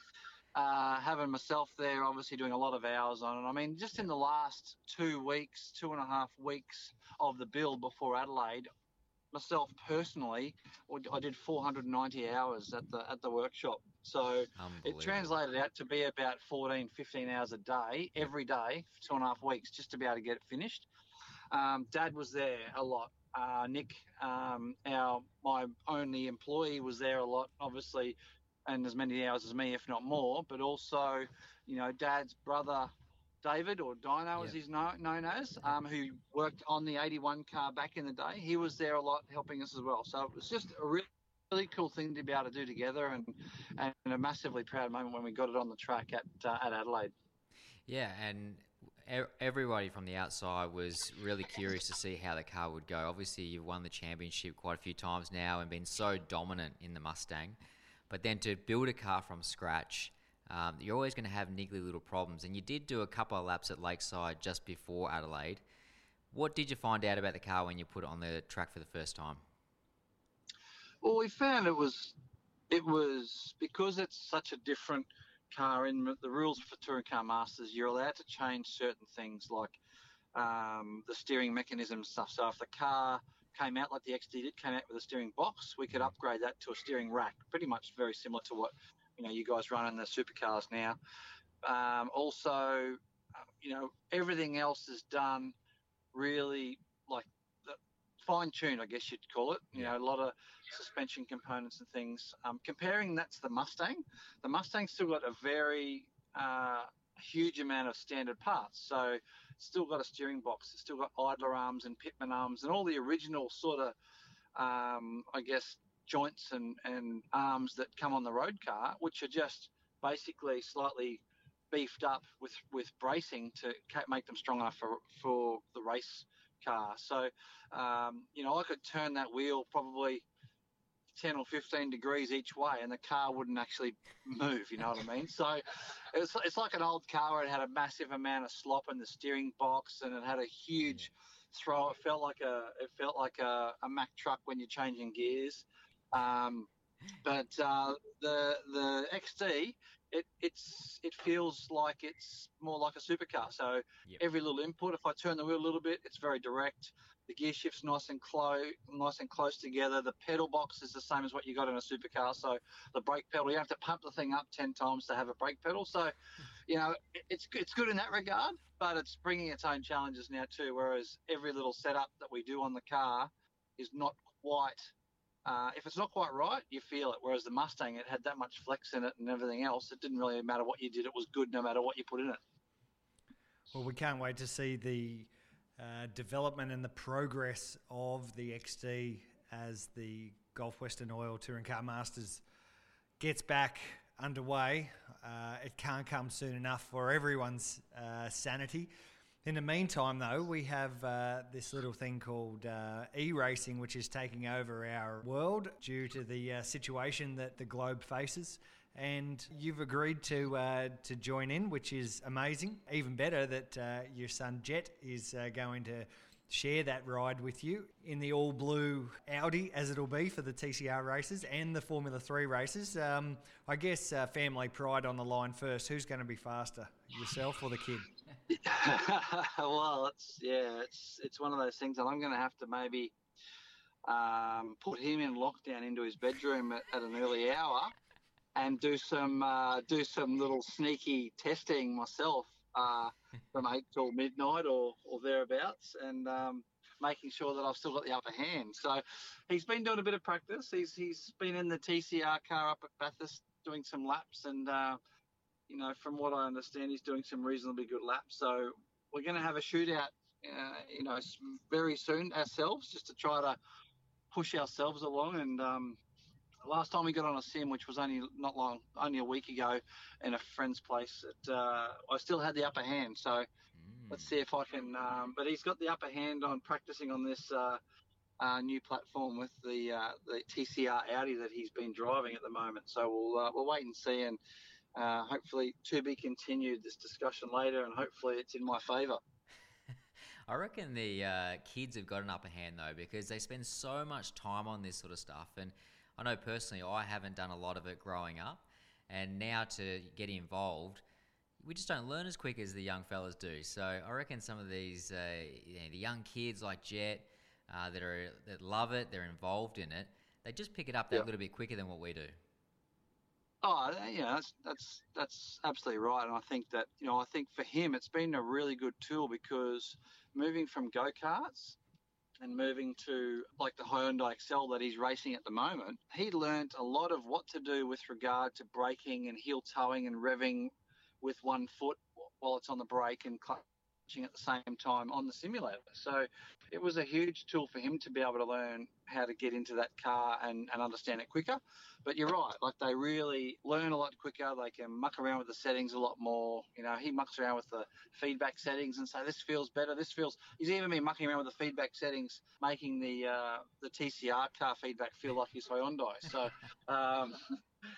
uh, having myself there, obviously doing a lot of hours on it. I mean, just in the last two weeks, two and a half weeks of the build before Adelaide, myself personally, I did 490 hours at the at the workshop. So it translated out to be about 14, 15 hours a day, every day for two and a half weeks, just to be able to get it finished. Um, Dad was there a lot. Uh, Nick, um, our my only employee, was there a lot, obviously, and as many hours as me, if not more. But also, you know, Dad's brother David, or Dino as he's known as, um, who worked on the 81 car back in the day. He was there a lot helping us as well. So it was just a really, really cool thing to be able to do together and, and a massively proud moment when we got it on the track at, uh, at Adelaide. Yeah, and everybody from the outside was really curious to see how the car would go. Obviously, you've won the championship quite a few times now and been so dominant in the Mustang. But then to build a car from scratch, um, you're always going to have niggly little problems. And you did do a couple of laps at Lakeside just before Adelaide. What did you find out about the car when you put it on the track for the first time? Well, we found it was it was because it's such a different car in the rules for touring car masters you're allowed to change certain things like um, the steering mechanism stuff. So if the car came out like the xd did came out with a steering box we could upgrade that to a steering rack pretty much very similar to what you know you guys run in the supercars now. Um, also you know everything else is done really fine tuned, I guess you'd call it. You know, a lot of suspension components and things. Um, comparing that to the Mustang, the Mustang's still got a very uh, huge amount of standard parts. So still got a steering box, it's still got idler arms and pitman arms and all the original sort of, um, I guess, joints and, and arms that come on the road car, which are just basically slightly beefed up with, with bracing to make them strong enough for, for the race car. So, um, you know, I could turn that wheel probably 10 or 15 degrees each way and the car wouldn't actually move, you know what I mean? So it's, it's like an old car where it had a massive amount of slop in the steering box and it had a huge throw. It felt like a, it felt like a, a Mack truck when you're changing gears. Um, but uh, the the XD it it's it feels like it's more like a supercar. So yep. every little input, if I turn the wheel a little bit, it's very direct. The gear shift's nice and close, nice and close together. The pedal box is the same as what you got in a supercar. So the brake pedal, you have to pump the thing up ten times to have a brake pedal. So, you know, it's it's good in that regard, but it's bringing its own challenges now too. Whereas every little setup that we do on the car is not quite uh, if it's not quite right, you feel it. Whereas the Mustang, it had that much flex in it and everything else. It didn't really matter what you did; it was good no matter what you put in it. Well, we can't wait to see the uh, development and the progress of the XD as the Gulf Western Oil Touring Car Masters gets back underway. Uh, it can't come soon enough for everyone's uh, sanity. In the meantime, though, we have uh, this little thing called uh, e racing, which is taking over our world due to the uh, situation that the globe faces. And you've agreed to uh, to join in, which is amazing. Even better that uh, your son Jet is uh, going to share that ride with you in the all blue Audi, as it'll be for the TCR races and the Formula 3 races. Um, I guess family pride on the line first. Who's going to be faster, yourself or the kid? (laughs) well, it's yeah, it's it's one of those things that I'm going to have to maybe um, put him in lockdown into his bedroom at, at an early hour and do some uh, do some little sneaky testing myself uh, from eight till midnight or or thereabouts, and um, making sure that I've still got the upper hand. So he's been doing a bit of practice. He's he's been in the TCR car up at Bathurst doing some laps and. Uh, you know, from what I understand, he's doing some reasonably good laps. So we're going to have a shootout, uh, you know, very soon ourselves, just to try to push ourselves along. And um, last time we got on a sim, which was only not long, only a week ago, in a friend's place, it, uh, I still had the upper hand. So mm. let's see if I can. Um, but he's got the upper hand on practicing on this. Uh, uh, new platform with the uh, the TCR Audi that he's been driving at the moment. So we'll uh, we'll wait and see and uh, hopefully, to be continued this discussion later, and hopefully, it's in my favour. (laughs) I reckon the uh, kids have got an upper hand though because they spend so much time on this sort of stuff. And I know personally, I haven't done a lot of it growing up, and now to get involved, we just don't learn as quick as the young fellas do. So I reckon some of these, uh, you know, the young kids like Jet uh, that are that love it, they're involved in it, they just pick it up that yep. little bit quicker than what we do. Oh, yeah, that's that's that's absolutely right, and I think that you know I think for him it's been a really good tool because moving from go karts and moving to like the Hyundai Excel that he's racing at the moment, he learned a lot of what to do with regard to braking and heel toeing and revving with one foot while it's on the brake and at the same time on the simulator. So it was a huge tool for him to be able to learn how to get into that car and, and understand it quicker. But you're right, like they really learn a lot quicker. They can muck around with the settings a lot more. You know, he mucks around with the feedback settings and say this feels better. This feels. He's even been mucking around with the feedback settings, making the uh, the TCR car feedback feel like his Hyundai. So, (laughs) um,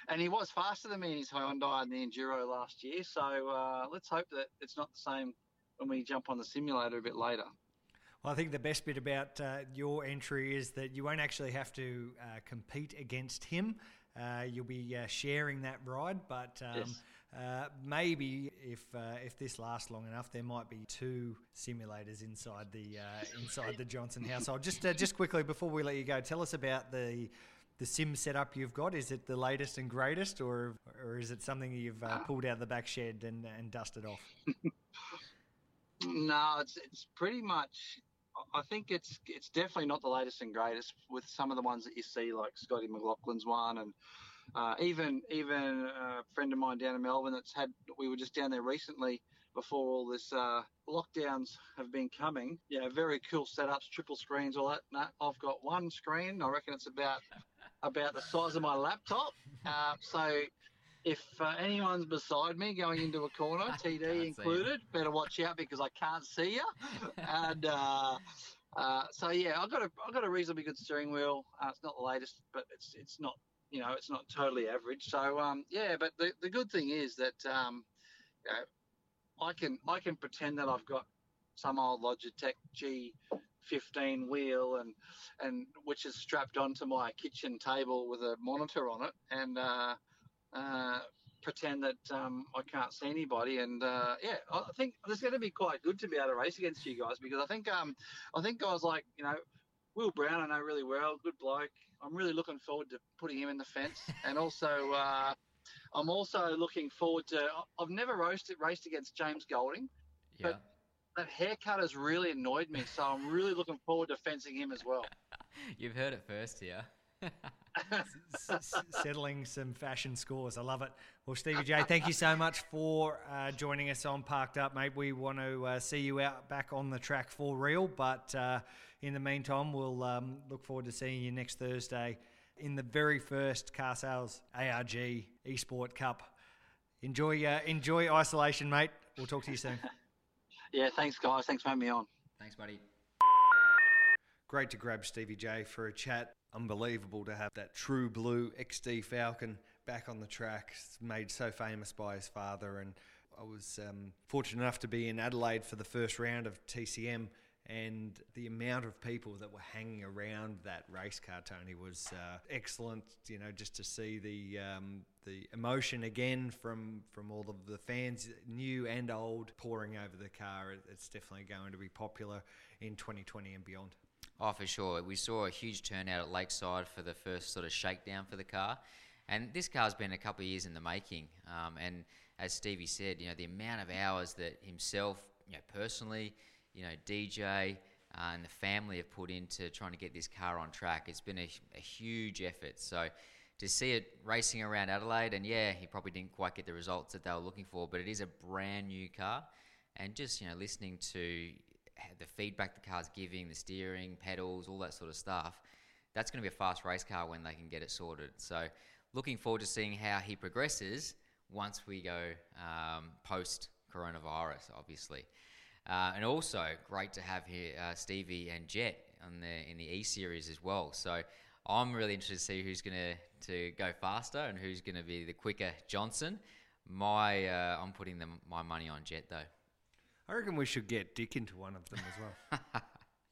and he was faster than me in his Hyundai in the Enduro last year. So uh, let's hope that it's not the same when we jump on the simulator a bit later. Well, I think the best bit about uh, your entry is that you won't actually have to uh, compete against him. Uh, you'll be uh, sharing that ride, but um, Yes. uh, maybe if uh, if this lasts long enough, there might be two simulators inside the uh, inside the Johnson household. Just uh, just quickly before we let you go, tell us about the the sim setup you've got. Is it the latest and greatest, or or is it something you've uh, pulled out of the back shed and, and dusted off? (laughs) No, it's it's pretty much. I think it's it's definitely not the latest and greatest with some of the ones that you see, like Scotty McLaughlin's one, and uh, even even a friend of mine down in Melbourne that's had. We were just down there recently before all this uh, lockdowns have been coming. Yeah, very cool setups, triple screens, all that. I've got one screen. I reckon it's about about the size of my laptop. Uh, so if uh, anyone's beside me going into a corner, TD included, better watch out because I can't see you. and uh, uh, so yeah, I've got a I've got a reasonably good steering wheel. Uh, it's not the latest, but it's it's not you know it's not totally average. So um, yeah, but the, the good thing is that um, you know, I can I can pretend that I've got some old Logitech G15 wheel and and which is strapped onto my kitchen table with a monitor on it and uh, uh, pretend that um, I can't see anybody. And uh, yeah, I think it's going to be quite good to be able to race against you guys because I think um, I think guys like you know Will Brown I know really well, good bloke. I'm really looking forward to putting him in the fence, and also uh, I'm also looking forward to. I've never roasted raced against James Golding. Yeah. But- That haircut has really annoyed me, so I'm really looking forward to fencing him as well. (laughs) You've heard it first here. S- s- settling some fashion scores. I love it. Well, Stevie J, thank you so much for uh, joining us on Parked Up, mate. We want to uh, see you out back on the track for real, but uh, in the meantime, we'll um, look forward to seeing you next Thursday in the very first car sales ARG Esport Cup. Enjoy, uh, enjoy isolation, mate. We'll talk to you soon. (laughs) Yeah, thanks guys. Thanks for having me on. Thanks, buddy. Great to grab Stevie J for a chat. Unbelievable to have that true blue XD Falcon back on the track. Made so famous by his father. And I was um, fortunate enough to be in Adelaide for the first round of TCM. And the amount of people that were hanging around that race car, Tony, was uh, excellent. You know, just to see the um, the emotion again from from all of the fans, new and old, pouring over the car. It's definitely going to be popular in 2020 and beyond. Oh, for sure. We saw a huge turnout at Lakeside for the first sort of shakedown for the car. And this car's been a couple of years in the making. Um, and as Stevie said, you know, the amount of hours that himself, you know, personally, you know, DJ uh, and the family have put into trying to get this car on track, it's been a, a huge effort. So to see it racing around Adelaide, and yeah, he probably didn't quite get the results that they were looking for, but it is a brand new car. And just, you know, listening to the feedback the car's giving, the steering, pedals, all that sort of stuff, that's going to be a fast race car when they can get it sorted. So, looking forward to seeing how he progresses once we go um, post coronavirus, obviously. Uh, and also, great to have here uh, Stevie and Jet on the in the E series as well. So, I'm really interested to see who's going to to go faster and who's going to be the quicker Johnson. My, uh, I'm putting them, my money on Jet though. I reckon we should get Dick into one of them as well.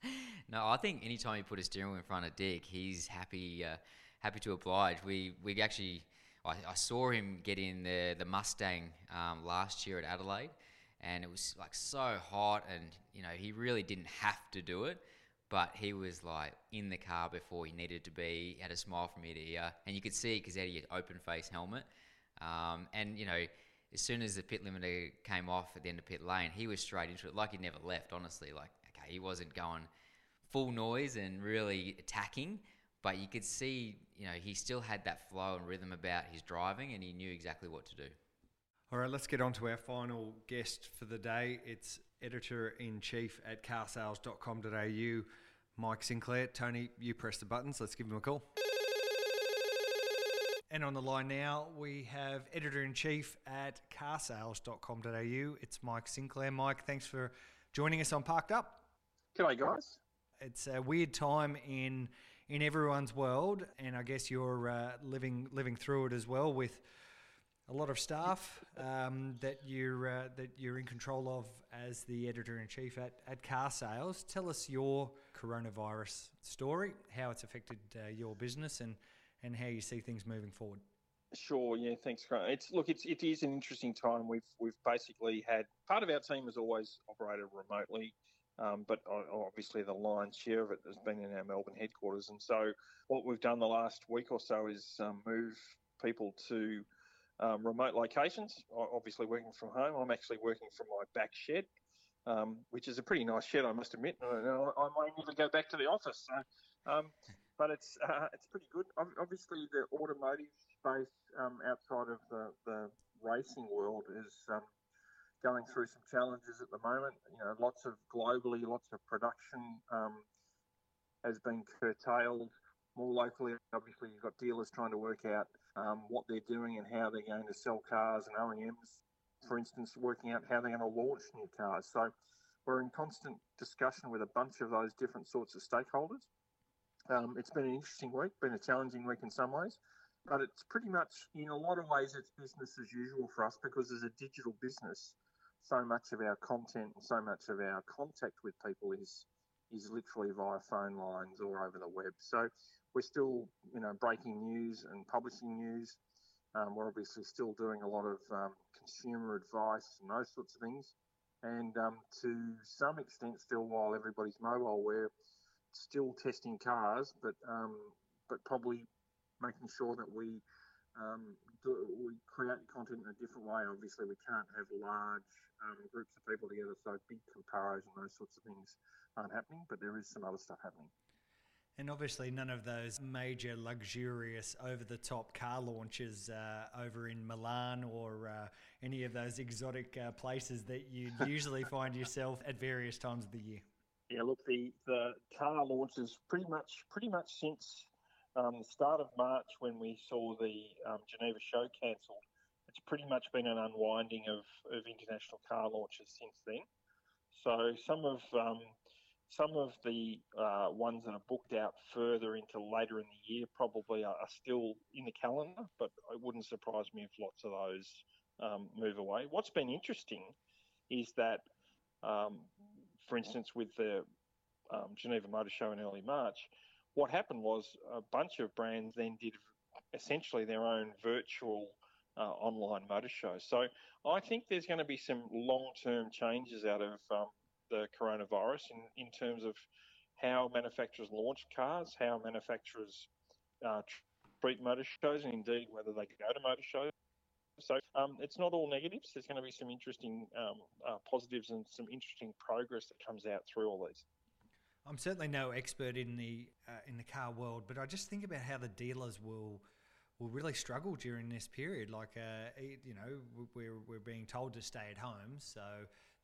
(laughs) no, I think anytime you put a steering wheel in front of Dick, he's happy uh, happy to oblige. We we actually I, I saw him get in the the Mustang um, last year at Adelaide, and it was like so hot, and you know he really didn't have to do it, but he was like in the car before he needed to be. He had a smile from ear to ear, and you could see because he had an open face helmet, um, and you know. As soon as the pit limiter came off at the end of pit lane, he was straight into it, like he'd never left. Honestly, like okay, he wasn't going full noise and really attacking, but you could see, you know, he still had that flow and rhythm about his driving and he knew exactly what to do. All right, let's get on to our final guest for the day. It's editor in chief at carsales.com.au, Mike Sinclair. Tony, you press the buttons. Let's give him a call. And on the line now, we have editor in chief at carsales.com.au. It's Mike Sinclair. Mike, thanks for joining us on Parked Up. G'day, guys. It's a weird time in in everyone's world, and I guess you're uh, living living through it as well with a lot of staff um, that you're uh, that you're in control of as the editor in chief at, at Car Sales. Tell us your coronavirus story, how it's affected uh, your business, and and how you see things moving forward. Sure. Yeah. Thanks, Grant. It's look. It's it is an interesting time. We've we've basically had part of our team has always operated remotely, um, but obviously the lion's share of it has been in our Melbourne headquarters. And so what we've done the last week or so is um, move people to um, remote locations. Obviously working from home. I'm actually working from my back shed, um, which is a pretty nice shed, I must admit. I, I might even go back to the office. So, um, but it's uh, it's pretty good. Obviously, the automotive space um, outside of the, the racing world is um, going through some challenges at the moment. You know, lots of globally, lots of production um, has been curtailed. More locally, obviously, you've got dealers trying to work out um, what they're doing and how they're going to sell cars, and OEMs, for instance, working out how they're going to launch new cars. So we're in constant discussion with a bunch of those different sorts of stakeholders. Um, it's been an interesting week, been a challenging week in some ways, but it's pretty much, in a lot of ways, it's business as usual for us because as a digital business, so much of our content and so much of our contact with people is is literally via phone lines or over the web. So we're still, you know, breaking news and publishing news. Um, we're obviously still doing a lot of um, consumer advice and those sorts of things. And um, to some extent, still while everybody's mobile, we're still testing cars, but um, but probably making sure that we um, do, we create content in a different way. Obviously, we can't have large um, groups of people together, so big comparos and those sorts of things aren't happening. But there is some other stuff happening. And obviously, none of those major, luxurious, over the top car launches uh, over in Milan or uh, any of those exotic uh, places that you (laughs) usually find yourself at various times of the year. Yeah, look, the, the car launches pretty much pretty much since um, the start of March when we saw the um, Geneva show cancelled. It's pretty much been an unwinding of, of international car launches since then. So some of um, some of the uh, ones that are booked out further into later in the year probably are, are, still in the calendar, but it wouldn't surprise me if lots of those um, move away. What's been interesting is that um, for instance, with the um, Geneva Motor Show in early March, what happened was a bunch of brands then did essentially their own virtual uh, online motor show. So I think there's going to be some long-term changes out of um, the coronavirus in, in terms of how manufacturers launch cars, how manufacturers uh, treat motor shows, and indeed whether they go to motor shows. So um, it's not all negatives. There's going to be some interesting um, uh, positives and some interesting progress that comes out through all these. I'm certainly no expert in the uh, in the car world, but I just think about how the dealers will will really struggle during this period. Like, uh, you know, we're we're being told to stay at home, so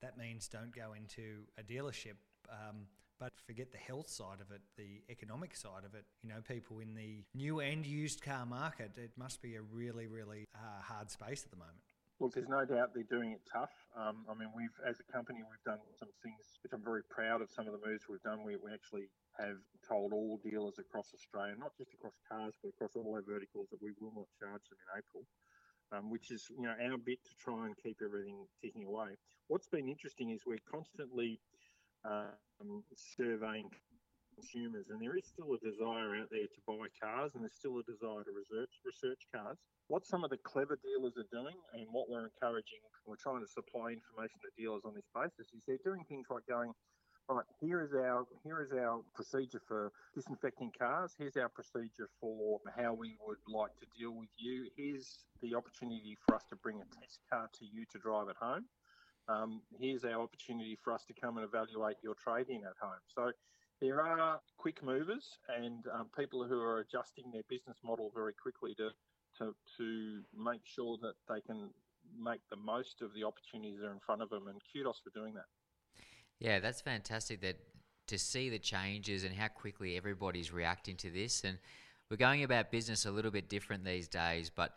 that means don't go into a dealership. Um, but forget the health side of it, the economic side of it. You know, people in the new and used car market, it must be a really, really uh, hard space at the moment. Look, there's no doubt they're doing it tough. Um, I mean, we've, as a company, we've done some things which I'm very proud of. Some of the moves we've done. We, we actually have told all dealers across Australia, not just across cars, but across all our verticals, that we will not charge them in April. Um, which is you know our bit to try and keep everything ticking away. What's been interesting is we're constantly um, surveying consumers, and there is still a desire out there to buy cars, and there's still a desire to research research cars. What some of the clever dealers are doing, and what we're encouraging, we're trying to supply information to dealers on this basis, is they're doing things like going, right, here is our here is our procedure for disinfecting cars. Here's our procedure for how we would like to deal with you. Here's the opportunity for us to bring a test car to you to drive at home um, here's our opportunity for us to come and evaluate your trading at home. So there are quick movers and um, people who are adjusting their business model very quickly to, to, to make sure that they can make the most of the opportunities that are in front of them. And kudos for doing that. Yeah, that's fantastic. That to see the changes and how quickly everybody's reacting to this, and we're going about business a little bit different these days. But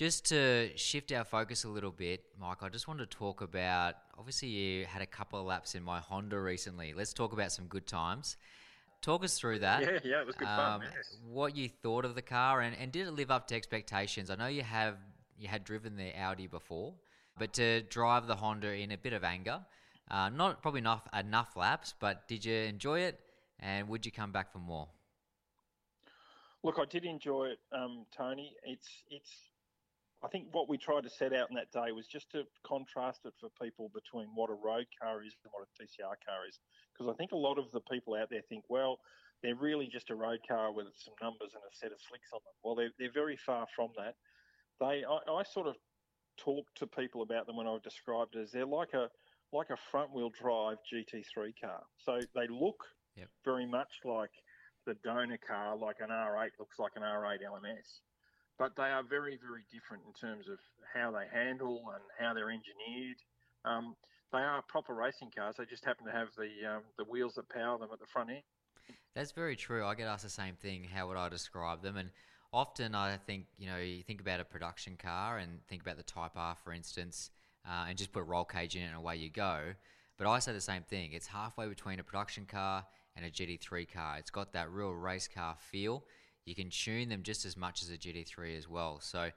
just to shift our focus a little bit, Mike, I just wanted to talk about. Obviously, you had a couple of laps in my Honda recently. Let's talk about some good times. Talk us through that. Yeah, yeah, it was good um, fun. Yes. What you thought of the car, and, and did it live up to expectations? I know you have you had driven the Audi before, but to drive the Honda in a bit of anger, uh, not probably enough enough laps, but did you enjoy it? And would you come back for more? Look, I did enjoy it, um, Tony. It's it's. I think what we tried to set out in that day was just to contrast it for people between what a road car is and what a TCR car is, because I think a lot of the people out there think, well, they're really just a road car with some numbers and a set of slicks on them. Well, they're they're very far from that. They, I, I sort of talk to people about them when I've described it as they're like a like a front wheel drive GT3 car. So they look Yep. very much like the donor car, like an R8 looks like an R8 LMS. But they are very, very different in terms of how they handle and how they're engineered. Um, they are proper racing cars. They just happen to have the um, the wheels that power them at the front end. That's very true. I get asked the same thing. How would I describe them? And often I think, you know, you think about a production car and think about the Type R, for instance, uh, and just put a roll cage in it and away you go. But I say the same thing. It's halfway between a production car and a GT3 car. It's got that real race car feel. You can tune them just as much as a GT3 as well. So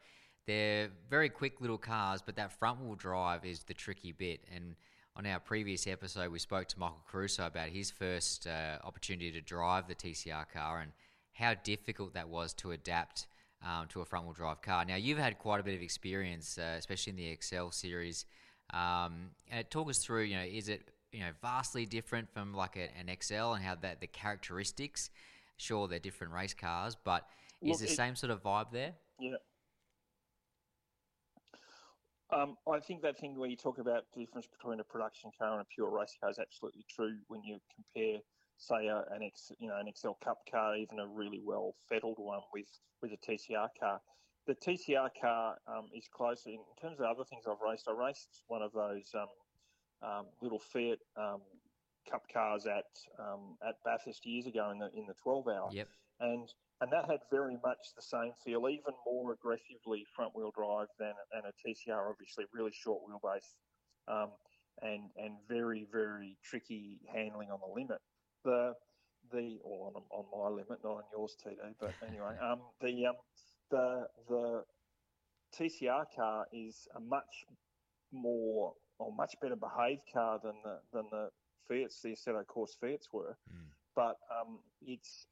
they're very quick little cars, but that front wheel drive is the tricky bit. And on our previous episode, we spoke to Michael Caruso about his first uh, opportunity to drive the TCR car and how difficult that was to adapt um, to a front wheel drive car. Now, you've had quite a bit of experience, uh, especially in the Excel series. Um, and talk us through, you know, is it you know vastly different from like a, an Excel and how that the characteristics? Sure, they're different race cars, but is Look, the it- same sort of vibe there? Yeah. Um, I think that thing where you talk about the difference between a production car and a pure race car is absolutely true when you compare, say, an X, you know, an Excel Cup car, even a really well fettled one with with a TCR car. The TCR car um, is closer in terms of other things I've raced. I raced one of those um, um, little Fiat um, Cup cars at um, at Bathurst years ago in the in the 12 hour Yep. and and that had very much the same feel, even more aggressively front wheel drive than than a TCR. Obviously, really short wheelbase, um, and and very very tricky handling on the limit. The the or on, on my limit, not on yours, TD. But anyway, (laughs) um, the um, the the TCR car is a much more or much better behaved car than the than the Fiats, the Assetto Corse Fiats were. Mm. But um, it's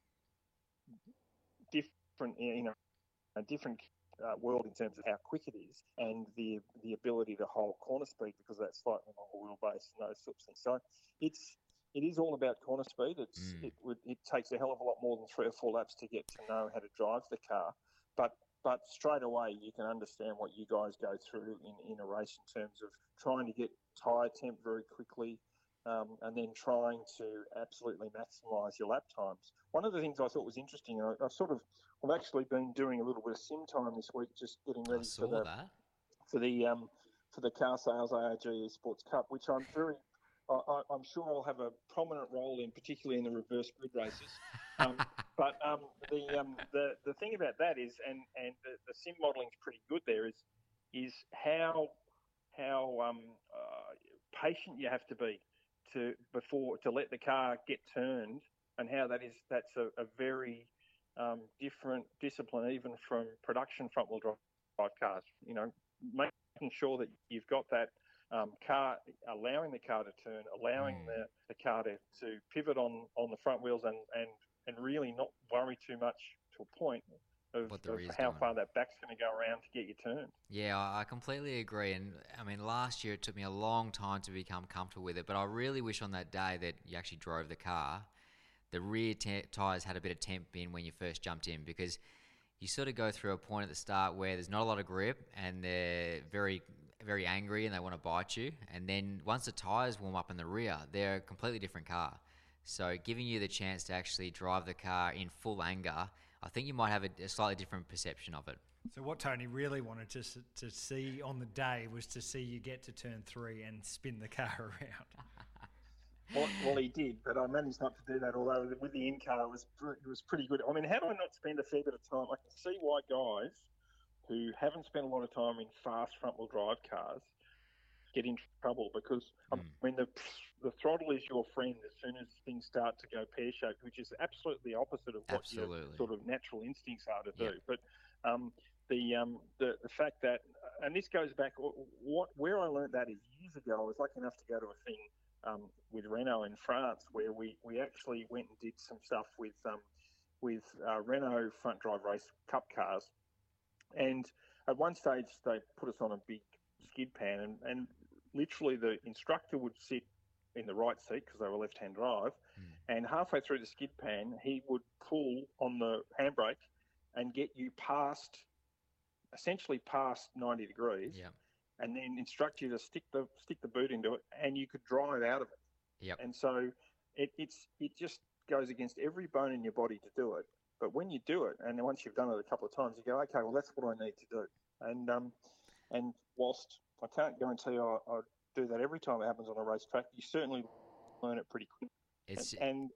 different in a, a different uh, world in terms of how quick it is and the the ability to hold corner speed because of that slightly longer wheelbase and those sorts of things. So it's it is all about corner speed. It's Mm. it would it takes a hell of a lot more than three or four laps to get to know how to drive the car, but but straight away you can understand what you guys go through in, in a race in terms of trying to get tyre temp very quickly, um, and then trying to absolutely maximise your lap times. One of the things I thought was interesting, I, I've sort of, I've actually been doing a little bit of sim time this week, just getting ready for the that. for the um, for the car sales ARG Sports Cup, which I'm very, I, I, I'm sure I'll have a prominent role in, particularly in the reverse grid races. Um, (laughs) but um, the um, the the thing about that is, and and the, the sim modelling is pretty good there. Is is how how um, uh, patient you have to be to before to let the car get turned, and how that is that's a, a very um, different discipline even from production front wheel drive cars. You know, making sure that you've got that um, car, allowing the car to turn, allowing Mm. the, the car to, to pivot on, on the front wheels and, and, and really not worry too much to a point of, What the of how far that back's going to go around to get you turned. Yeah, I I completely agree. And I mean, last year it took me a long time to become comfortable with it, but I really wish on that day that you actually drove the car, the rear t- tires had a bit of temp in when you first jumped in because you sort of go through a point at the start where there's not a lot of grip and they're very, very angry and they want to bite you. And then once the tires warm up in the rear, they're a completely different car. So giving you the chance to actually drive the car in full anger, I think you might have a, a slightly different perception of it. So what Tony really wanted to to see on the day was to see you get to turn three and spin the car (laughs) around. Well, well, he did, but I managed not to do that. Although with the in car, it was it was pretty good. I mean, how do I not spend a fair bit of time? I can see why guys who haven't spent a lot of time in fast front wheel drive cars get in trouble because mm. I mean the the throttle is your friend as soon as things start to go pear shaped, which is absolutely opposite of what absolutely. your sort of natural instincts are to do. But um, the um, the the fact that and this goes back what where I learned that is years ago. I was lucky enough to go to a thing um, with Renault in France where we, we actually went and did some stuff with um, with uh, Renault front drive race cup cars, and at one stage they put us on a big skid pan and, and literally the instructor would sit in the right seat because they were left hand drive, mm. and halfway through the skid pan he would pull on the handbrake and get you past essentially past 90 degrees. Yeah. And then instruct you to stick the stick the boot into it, and you could drive out of it. Yep. And so it, it's it just goes against every bone in your body to do it. But when you do it, and once you've done it a couple of times, you go, okay, well that's what I need to do. And um, and whilst I can't guarantee I, I do that every time it happens on a racetrack, you certainly learn it pretty quick. It's, and,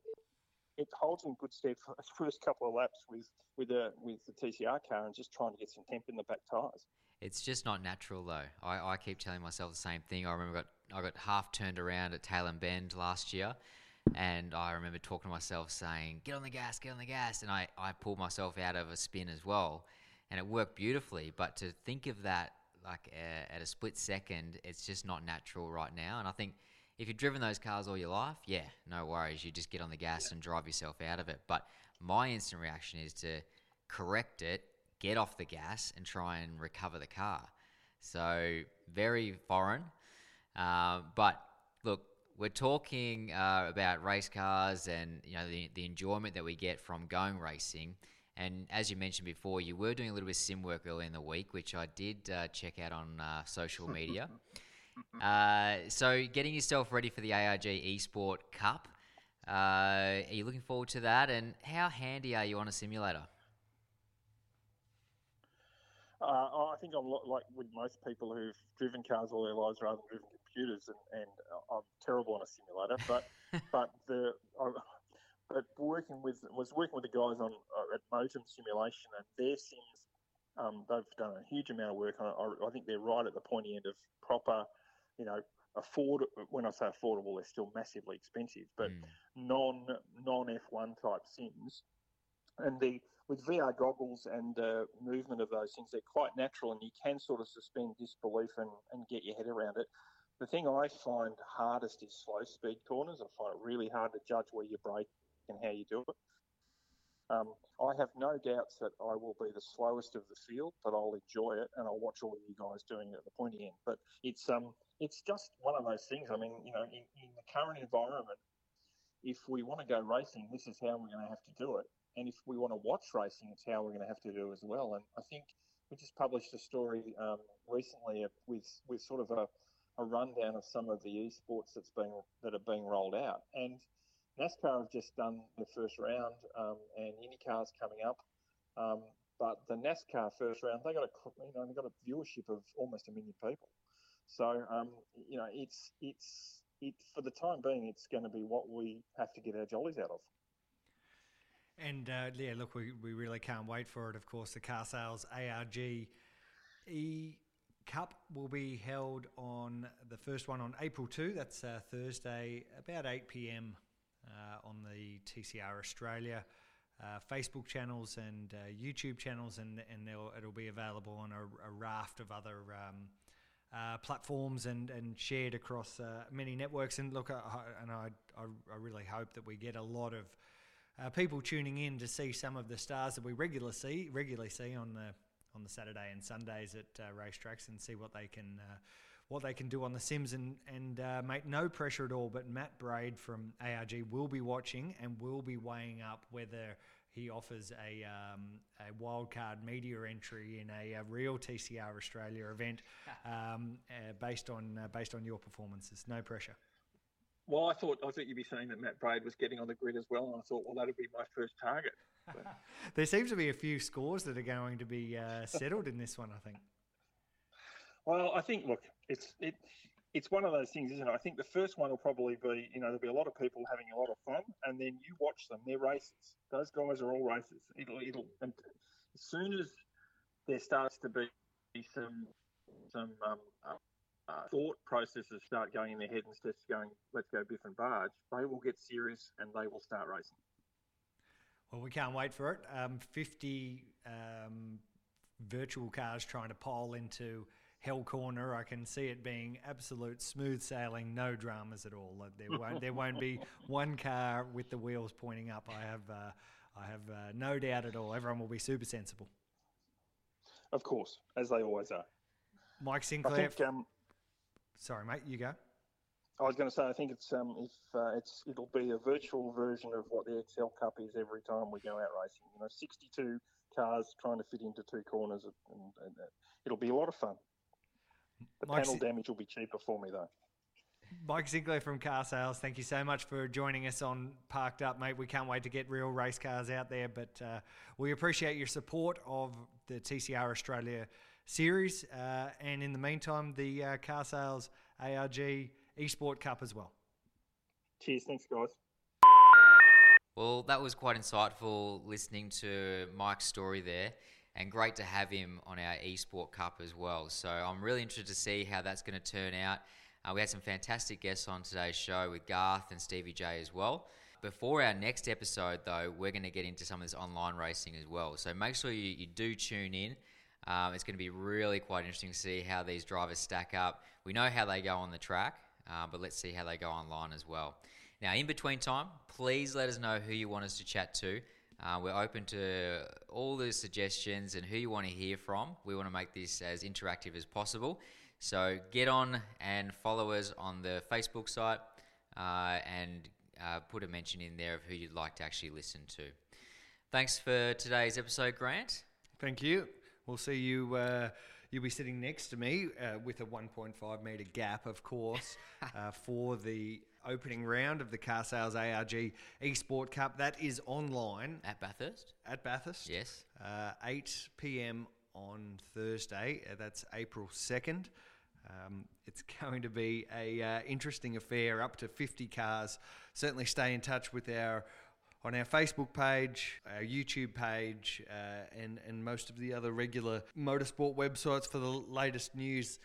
it holds in good stead for the first couple of laps with with a with the TCR car and just trying to get some temp in the back tyres. It's just not natural though. I, I keep telling myself the same thing. I remember I got I got half turned around at Tailem Bend last year, and I remember talking to myself saying, "Get on the gas, get on the gas," and I I pulled myself out of a spin as well, and it worked beautifully. But to think of that like uh, at a split second, it's just not natural right now, and I think if you've driven those cars all your life, yeah, no worries. You just get on the gas and drive yourself out of it. But my instant reaction is to correct it, get off the gas, and try and recover the car. So very foreign. Uh, but look, we're talking uh, about race cars and you know the, the enjoyment that we get from going racing. And as you mentioned before, you were doing a little bit of sim work early in the week, which I did uh, check out on uh, social media. (laughs) Uh, so, getting yourself ready for the ARG Esport Cup. Uh, are you looking forward to that? And how handy are you on a simulator? Uh, I think I'm like with most people who've driven cars all their lives rather than driven computers, and, and I'm terrible on a simulator. But (laughs) but the I, but working with was working with the guys on uh, at Motum Simulation, and their sims, um, they've done a huge amount of work on it. I, I think they're right at the pointy end of proper you know, afford when I say affordable, they're still massively expensive, but mm. non non F1 type sims, and the with VR goggles and uh, movement of those things, they're quite natural, and you can sort of suspend disbelief and, and get your head around it. The thing I find hardest is slow speed corners. I find it really hard to judge where you brake and how you do it. Um, I have no doubts that I will be the slowest of the field, but I'll enjoy it and I'll watch all of you guys doing it at the pointy end. But it's um, it's just one of those things. I mean, you know, in, in the current environment, if we want to go racing, this is how we're going to have to do it. And if we want to watch racing, it's how we're going to have to do it as well. And I think we just published a story um, recently with with sort of a, a rundown of some of the esports that's being that are being rolled out. And NASCAR have just done the first round, um, and IndyCar's coming up. Um, but the NASCAR first round, they got a you know they got a viewership of almost a million people. So um, you know it's it's it for the time being, it's going to be what we have to get our jollies out of. And uh, yeah, look, we, we really can't wait for it. Of course, the car sales ARG E Cup will be held on the first one on April 2. That's uh, Thursday, about 8 p.m uh, on the TCR Australia uh, Facebook channels and uh, YouTube channels, and and it'll be available on a, a raft of other. Um, uh, platforms and, and shared across uh, many networks. And look, I, and I, I, I, really hope that we get a lot of uh, people tuning in to see some of the stars that we regularly see regularly see on the on the Saturday and Sundays at racetracks and see what they can what they can do on the Sims and and uh, mate, no pressure at all. But Matt Braid from ARG will be watching and will be weighing up whether he offers a um, a wildcard media entry in a, a, real TCR Australia event (laughs) um, uh, based on uh, based on your performances. No pressure. Well, I thought I thought you'd be saying that Matt Braid was getting on the grid as well, and I thought, well, that'd be my first target. (laughs) there seems to be a few scores that are going to be uh, settled in this one. I think. Well, I think look, it's it it's one of those things, isn't it? I think the first one will probably be, you know, there'll be a lot of people having a lot of fun, and then you watch them. They're races. Those guys are all races. It'll, it'll, and as soon as there starts to be some some um, uh, uh, thought processes start going in their head instead of going, let's go biff and barge, they will get serious and they will start racing. Well, we can't wait for it. Um, 50 um, virtual cars trying to pile into Hell Corner. I can see it being absolute smooth sailing, no dramas at all. There won't there won't be (laughs) one car with the wheels pointing up. I have uh, I have uh, no doubt at all. Everyone will be super sensible. Of course, as they always are. Mike Sinclair. I think, um, sorry, mate, you go. I was going to say, I think it's um, if uh, it's it'll be a virtual version of what the Excel Cup is every time we go out racing. You know, 62 cars trying to fit into two corners, and, and, and it'll be a lot of fun. The Mike panel damage will be cheaper for me though. Mike Sinclair from Car Sales, thank you so much for joining us on Parked Up, mate. We can't wait to get real race cars out there, but uh, we appreciate your support of the TCR Australia series, uh, and in the meantime, the uh, Car Sales ARG Esport Cup as well. Cheers, thanks, guys. Well, that was quite insightful listening to Mike's story there, and great to have him on our Esport Cup as well. So I'm really interested to see how that's going to turn out. Uh, we had some fantastic guests on today's show with Garth and Stevie J as well. Before our next episode, though, we're going to get into some of this online racing as well. So make sure you, you do tune in. Um, it's going to be really quite interesting to see how these drivers stack up. We know how they go on the track, uh, but let's see how they go online as well. Now, in between time, please let us know who you want us to chat to. Uh, we're open to all the suggestions and who you want to hear from. We want to make this as interactive as possible. So get on and follow us on the Facebook site uh, and uh, put a mention in there of who you'd like to actually listen to. Thanks for today's episode, Grant. Thank you. We'll see you. Uh, you'll be sitting next to me uh, with a 1.5 metre gap, of course, (laughs) uh, for the opening round of the Car Sales ARG Esport Cup. That is online at Bathurst. At Bathurst, yes. Uh, 8 p.m. on Thursday. Uh, that's April 2nd. Um, it's (laughs) going to be a uh, interesting affair. Up to 50 cars. Certainly, stay in touch with our on our Facebook page, our YouTube page, uh, and and most of the other regular motorsport websites for the latest news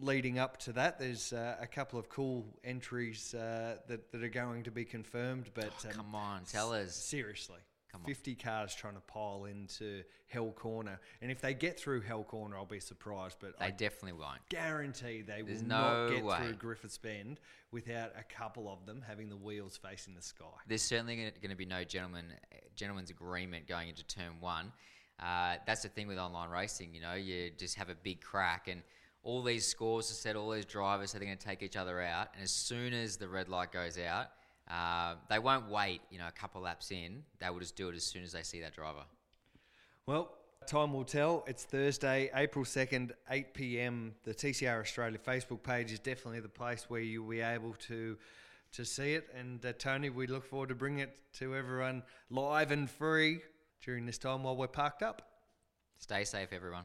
leading up to that. There's uh, a couple of cool entries uh, that that are going to be confirmed. But oh, um, come on, tell us seriously. 50 cars trying to pile into Hell Corner. And if they get through Hell Corner, I'll be surprised. But they I definitely won't. Guarantee they There's will no not get way. through Griffins Bend without a couple of them having the wheels facing the sky. There's certainly going to be no gentleman gentleman's agreement going into turn one. Uh, that's the thing with online racing. You know, you just have a big crack and all these scores are set, all these drivers, so they're going to take each other out. And as soon as the red light goes out, uh, they won't wait, you know, a couple laps in. They will just do it as soon as they see that driver. Well, time will tell. It's Thursday, April 2nd, 8 p.m. The TCR Australia Facebook page is definitely the place where you'll be able to to see it. And uh, Tony, we look forward to bringing it to everyone live and free during this time while we're parked up. Stay safe, everyone.